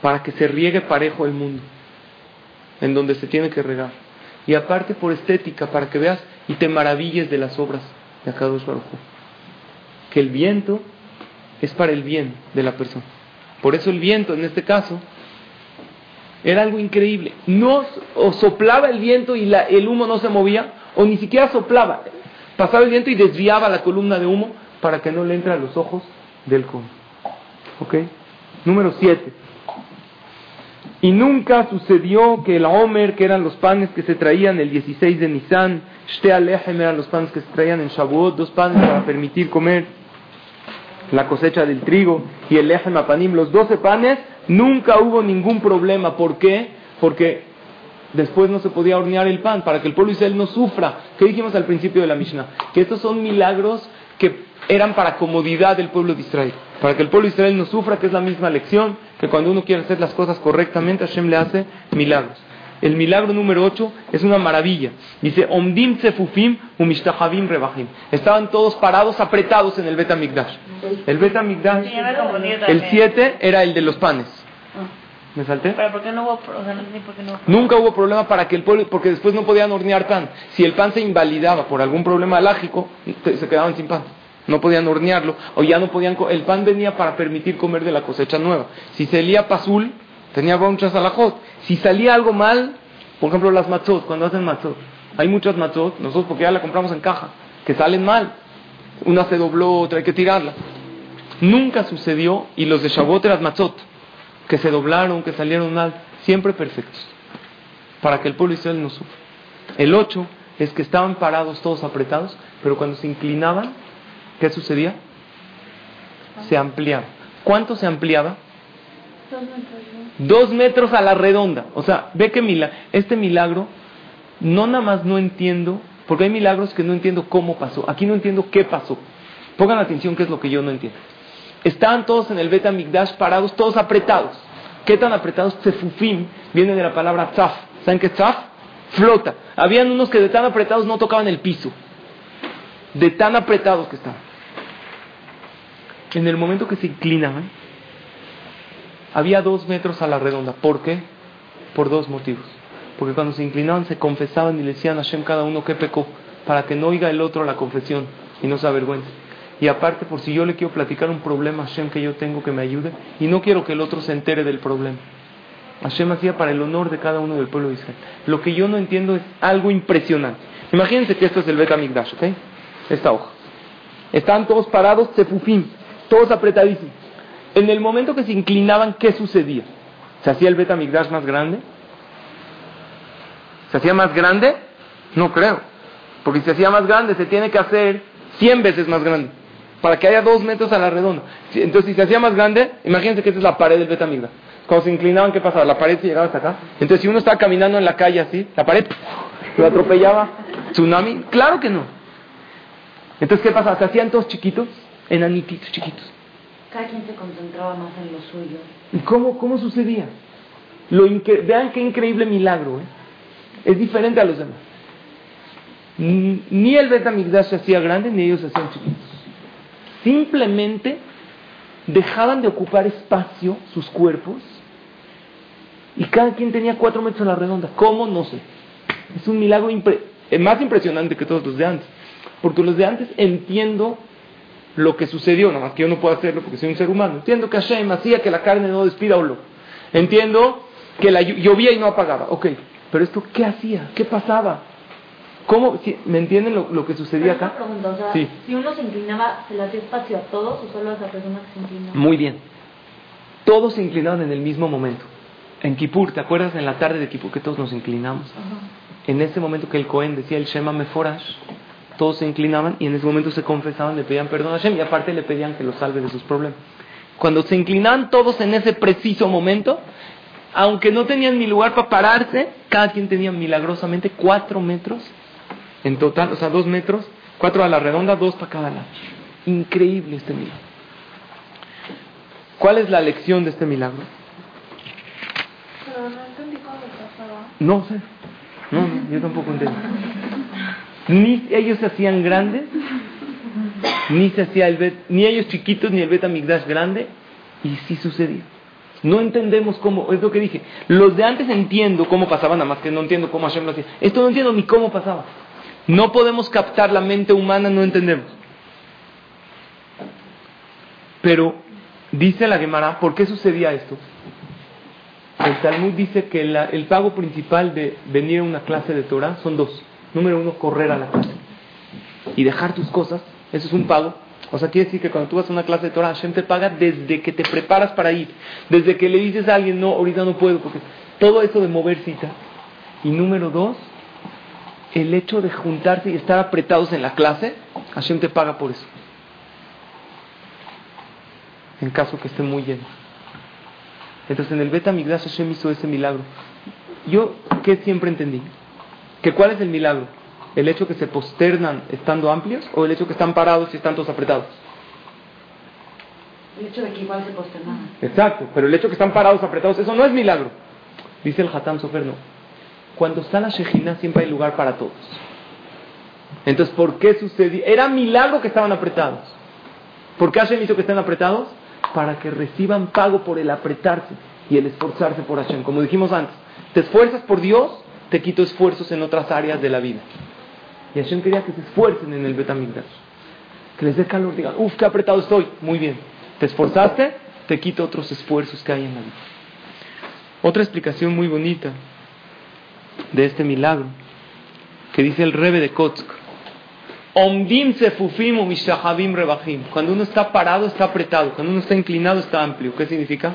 para que se riegue parejo el mundo, en donde se tiene que regar. Y aparte por estética, para que veas y te maravilles de las obras de Akadosh Baruj Que el viento es para el bien de la persona. Por eso el viento, en este caso, era algo increíble. No o soplaba el viento y el humo no se movía, o ni siquiera soplaba. Pasaba el viento y desviaba la columna de humo para que no le entre a los ojos del con. ¿Ok? Número 7. Y nunca sucedió que el Omer, que eran los panes que se traían el 16 de Nisan, Shte Alejem eran los panes que se traían en Shavuot, dos panes para permitir comer la cosecha del trigo, y el Lehem Apanim, los 12 panes, nunca hubo ningún problema. ¿Por qué? Porque después no se podía hornear el pan, para que el pueblo Israel no sufra. ¿Qué dijimos al principio de la Mishnah? Que estos son milagros que eran para comodidad del pueblo de Israel. Para que el pueblo de Israel no sufra, que es la misma lección, que cuando uno quiere hacer las cosas correctamente, Hashem le hace milagros. El milagro número 8 es una maravilla. Dice, Omdim Sefufim Umishtahavim Rebahim. Estaban todos parados, apretados en el Betamigdash. El Betamigdash, el 7 era el de los panes. ¿Me salté? ¿Pero por qué no hubo, problema? Nunca hubo problema para que el pueblo, porque después no podían hornear pan. Si el pan se invalidaba por algún problema alágico, se quedaban sin pan no podían hornearlo, o ya no podían, el pan venía para permitir comer de la cosecha nueva. Si salía pasul, tenía muchas alajot. Si salía algo mal, por ejemplo las matzot, cuando hacen matzot, hay muchas matzot, nosotros porque ya la compramos en caja, que salen mal. Una se dobló, otra hay que tirarla. Nunca sucedió, y los de Shavuot eran matzot, que se doblaron, que salieron mal, siempre perfectos, para que el pueblo Israel no sufra. El 8 es que estaban parados todos apretados, pero cuando se inclinaban, ¿Qué sucedía? Se ampliaba. ¿Cuánto se ampliaba? Dos metros. a la redonda. O sea, ve que este milagro, no nada más no entiendo, porque hay milagros que no entiendo cómo pasó. Aquí no entiendo qué pasó. Pongan atención qué es lo que yo no entiendo. Estaban todos en el Beta Migdash parados, todos apretados. ¿Qué tan apretados? Tsefufim viene de la palabra tzaf. ¿Saben qué es tzaf? Flota. Habían unos que de tan apretados no tocaban el piso. De tan apretados que estaban en el momento que se inclinaban, había dos metros a la redonda. ¿Por qué? Por dos motivos. Porque cuando se inclinaban se confesaban y le decían a Hashem cada uno que pecó, para que no oiga el otro la confesión y no se avergüence. Y aparte, por si yo le quiero platicar un problema a Hashem que yo tengo que me ayude, y no quiero que el otro se entere del problema. Hashem hacía para el honor de cada uno del pueblo de Israel. Lo que yo no entiendo es algo impresionante. Imagínense que esto es el Bet HaMikdash, ¿ok? Esta hoja. Están todos parados, tefufim, todos apretadísimos. En el momento que se inclinaban, ¿qué sucedía? ¿Se hacía el Betamigdash más grande? ¿Se hacía más grande? No creo. Porque si se hacía más grande, se tiene que hacer 100 veces más grande. Para que haya dos metros a la redonda. Entonces, si se hacía más grande, imagínense que esta es la pared del Betamigdash. Cuando se inclinaban, ¿qué pasaba? La pared se llegaba hasta acá. Entonces, si uno estaba caminando en la calle así, la pared lo atropellaba. ¿Tsunami? Claro que no. Entonces, ¿qué pasa? Se hacían todos chiquitos enanititos chiquitos. Cada quien se concentraba más en lo suyo. ¿Y cómo, cómo sucedía? Lo Vean qué increíble milagro. ¿eh? Es diferente a los demás. Ni el Betamigdash se hacía grande, ni ellos se hacían chiquitos. Simplemente dejaban de ocupar espacio sus cuerpos y cada quien tenía cuatro metros a la redonda. ¿Cómo? No sé. Es un milagro más impresionante que todos los de antes. Porque los de antes entiendo lo que sucedió, nada más que yo no puedo hacerlo porque soy un ser humano. Entiendo que Hashem hacía que la carne no despida olor. Entiendo que la llovía y no apagaba. Ok, pero esto, ¿qué hacía? ¿Qué pasaba? ¿Cómo? ¿Me entienden lo, que sucedía acá? Si uno se inclinaba, ¿se le hacía espacio a todos o solo a esa persona que se inclinaba? Muy bien. Todos se inclinaban en el mismo momento. En Kippur, ¿te acuerdas en la tarde de Kippur que todos nos inclinamos? En ese momento que el Cohen decía el Shema Meforash, todos se inclinaban y en ese momento se confesaban, le pedían perdón a Hashem y aparte le pedían que lo salve de sus problemas. Cuando se inclinaban todos en ese preciso momento, aunque no tenían ni lugar para pararse, cada quien tenía milagrosamente cuatro metros en total, o sea, dos metros, cuatro a la redonda, dos para cada lado. Increíble este milagro. ¿Cuál es la lección de este milagro? Pero no entendí cómo pasaba. No sé. No, no, yo tampoco entiendo. Ni ellos se hacían grandes, ni se hacía el bet, ni ellos chiquitos, ni el beta migdash grande, y sí sucedió. No entendemos cómo, es lo que dije. Los de antes entiendo cómo pasaba, nada más que no entiendo cómo Hashem lo hacía. Esto no entiendo ni cómo pasaba. No podemos captar la mente humana, no entendemos. Pero dice la Gemara, ¿por qué sucedía esto? El Talmud dice que el pago principal de venir a una clase de Torah son dos. Número uno, correr a la clase. Y dejar tus cosas, eso es un pago. O sea, quiere decir que cuando tú vas a una clase de Torah, Hashem te paga desde que te preparas para ir. Desde que le dices a alguien, no, ahorita no puedo, porque todo eso de mover cita. Y número dos, el hecho de juntarse y estar apretados en la clase, Hashem te paga por eso. En caso que esté muy lleno. Entonces en el Beta Migdash Hashem hizo ese milagro. Yo, ¿qué siempre entendí? ¿Que cuál es el milagro? ¿El hecho que se posternan estando amplios o el hecho que están parados y están todos apretados? El hecho de que igual se posternan. Exacto, pero el hecho que están parados, apretados, eso no es milagro. Dice el Hatam Sofer, no. Cuando está la Shejina siempre hay lugar para todos. Entonces, ¿por qué sucedió? Era milagro que estaban apretados. ¿Por qué Hashem hizo que estén apretados? Para que reciban pago por el apretarse y el esforzarse por Hashem. Como dijimos antes, te esfuerzas por Dios, te quito esfuerzos en otras áreas de la vida. Y Hashem quería que se esfuercen en el Betamigdash. Que les dé calor, digan, uff, qué apretado estoy. Muy bien. Te esforzaste, te quito otros esfuerzos que hay en la vida. Otra explicación muy bonita de este milagro que dice el Rebe de Kotsk. Omdim sefufim o rebahim. Cuando uno está parado, está apretado. Cuando uno está inclinado, está amplio. ¿Qué significa?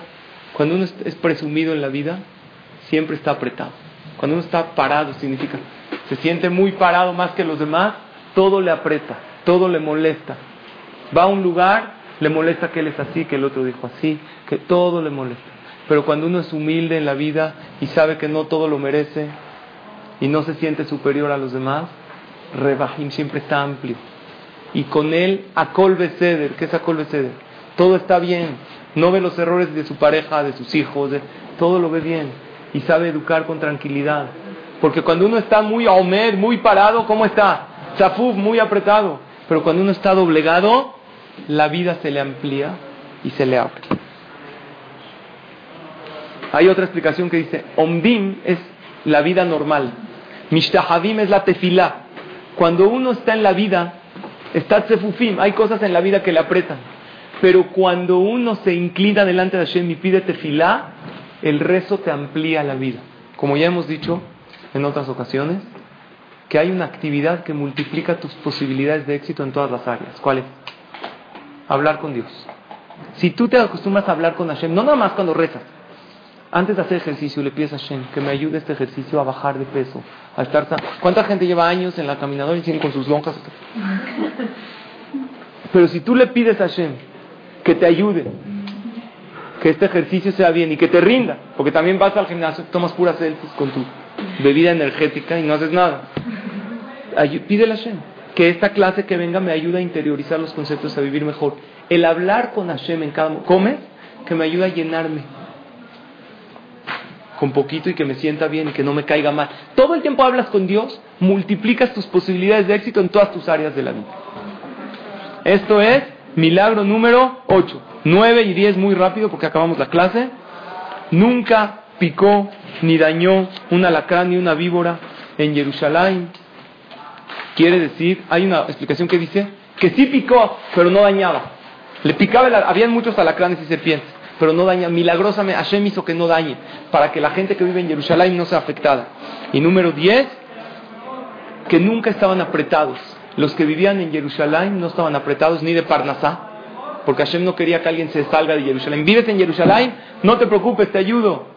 Cuando uno es presumido en la vida, siempre está apretado. Cuando uno está parado, significa, se siente muy parado más que los demás, todo le aprieta, todo le molesta. Va a un lugar, le molesta que él es así, que el otro dijo así, que todo le molesta. Pero cuando uno es humilde en la vida y sabe que no todo lo merece, y no se siente superior a los demás, Rebahim siempre está amplio. Y con él, Akol Beseder, ¿qué es Akol Beseder? Todo está bien. No ve los errores de su pareja, de sus hijos, todo lo ve bien. Y sabe educar con tranquilidad. Porque cuando uno está muy omed, muy parado, ¿cómo está? Zafuf, muy apretado. Pero cuando uno está doblegado, la vida se le amplía y se le abre. Hay otra explicación que dice, Omdim es la vida normal. Mishtahadim es la tefilá. Cuando uno está en la vida, está tsefufim, hay cosas en la vida que le apretan. Pero cuando uno se inclina delante de Hashem y pide tefilá, el rezo te amplía la vida. Como ya hemos dicho en otras ocasiones, que hay una actividad que multiplica tus posibilidades de éxito en todas las áreas. ¿Cuál es? Hablar con Dios. Si tú te acostumbras a hablar con Hashem, no nada más cuando rezas, antes de hacer ejercicio le pides a Hashem que me ayude este ejercicio a bajar de peso, a estar ¿Cuánta gente lleva años en la caminadora y siguen con sus lonjas? Pero si tú le pides a Hashem que te ayude, que este ejercicio sea bien y que te rinda, porque también vas al gimnasio, tomas puras selfies con tu bebida energética y no haces nada. Pídele a Hashem que esta clase que venga me ayude a interiorizar los conceptos, a vivir mejor. El hablar con Hashem en cada come, que me ayuda a llenarme con poquito y que me sienta bien y que no me caiga mal. Todo el tiempo hablas con Dios, multiplicas tus posibilidades de éxito en todas tus áreas de la vida. Esto es milagro número 8. 9 y 10 muy rápido porque acabamos la clase. Nunca picó ni dañó un alacrán ni una víbora en Jerusalén. Quiere decir, hay una explicación que dice que sí picó, pero no dañaba. Le picaba, habían muchos alacranes y serpientes pero no daña. Milagrosamente Hashem hizo que no dañe, para que la gente que vive en Jerusalén no sea afectada. Y número 10, que nunca estaban apretados. Los que vivían en Jerusalén no estaban apretados ni de Parnasá, porque Hashem no quería que alguien se salga de Jerusalén. ¿Vives en Jerusalén? No te preocupes, te ayudo.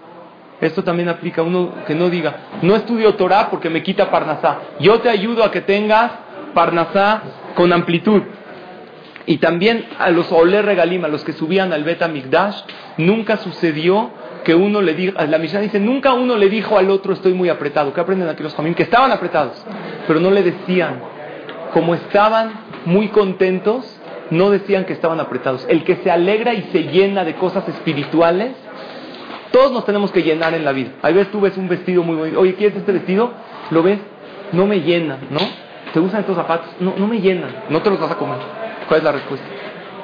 Esto también aplica a uno que no diga, no estudio Torah porque me quita Parnasá. Yo te ayudo a que tengas Parnasá con amplitud. Y también a los Oler Regalim, a los que subían al Bet Migdash, nunca sucedió que uno le diga, la Mishnah dice, nunca uno le dijo al otro estoy muy apretado. ¿Qué aprenden aquí los jamín? Que estaban apretados, pero no le decían. Como estaban muy contentos, no decían que estaban apretados. El que se alegra y se llena de cosas espirituales, todos nos tenemos que llenar en la vida. Hay veces tú ves un vestido muy bonito, oye, ¿quieres este vestido? Lo ves, no me llena, ¿no? ¿Te gustan estos zapatos? No, no me llenan, no te los vas a comer. ¿Cuál es la respuesta?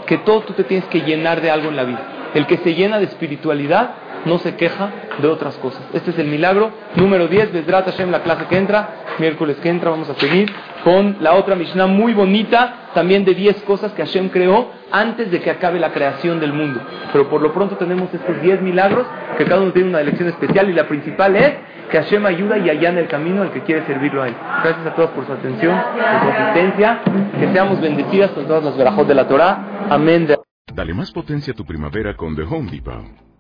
Que todo tú te tienes que llenar de algo en la vida. El que se llena de espiritualidad no se queja de otras cosas. Este es el milagro número 10, Besdrat Hashem, la clase que entra, miércoles que entra, vamos a seguir con la otra Mishnah muy bonita, también de 10 cosas que Hashem creó antes de que acabe la creación del mundo. Pero por lo pronto tenemos estos 10 milagros, que cada uno tiene una elección especial y la principal es que Hashem ayuda y allá en el camino al que quiere servirlo a él. Gracias a todos por su atención, por su asistencia, que seamos bendecidas con todas las verajos de la Torah. Amén. Dale más potencia a tu primavera con The Home Depot.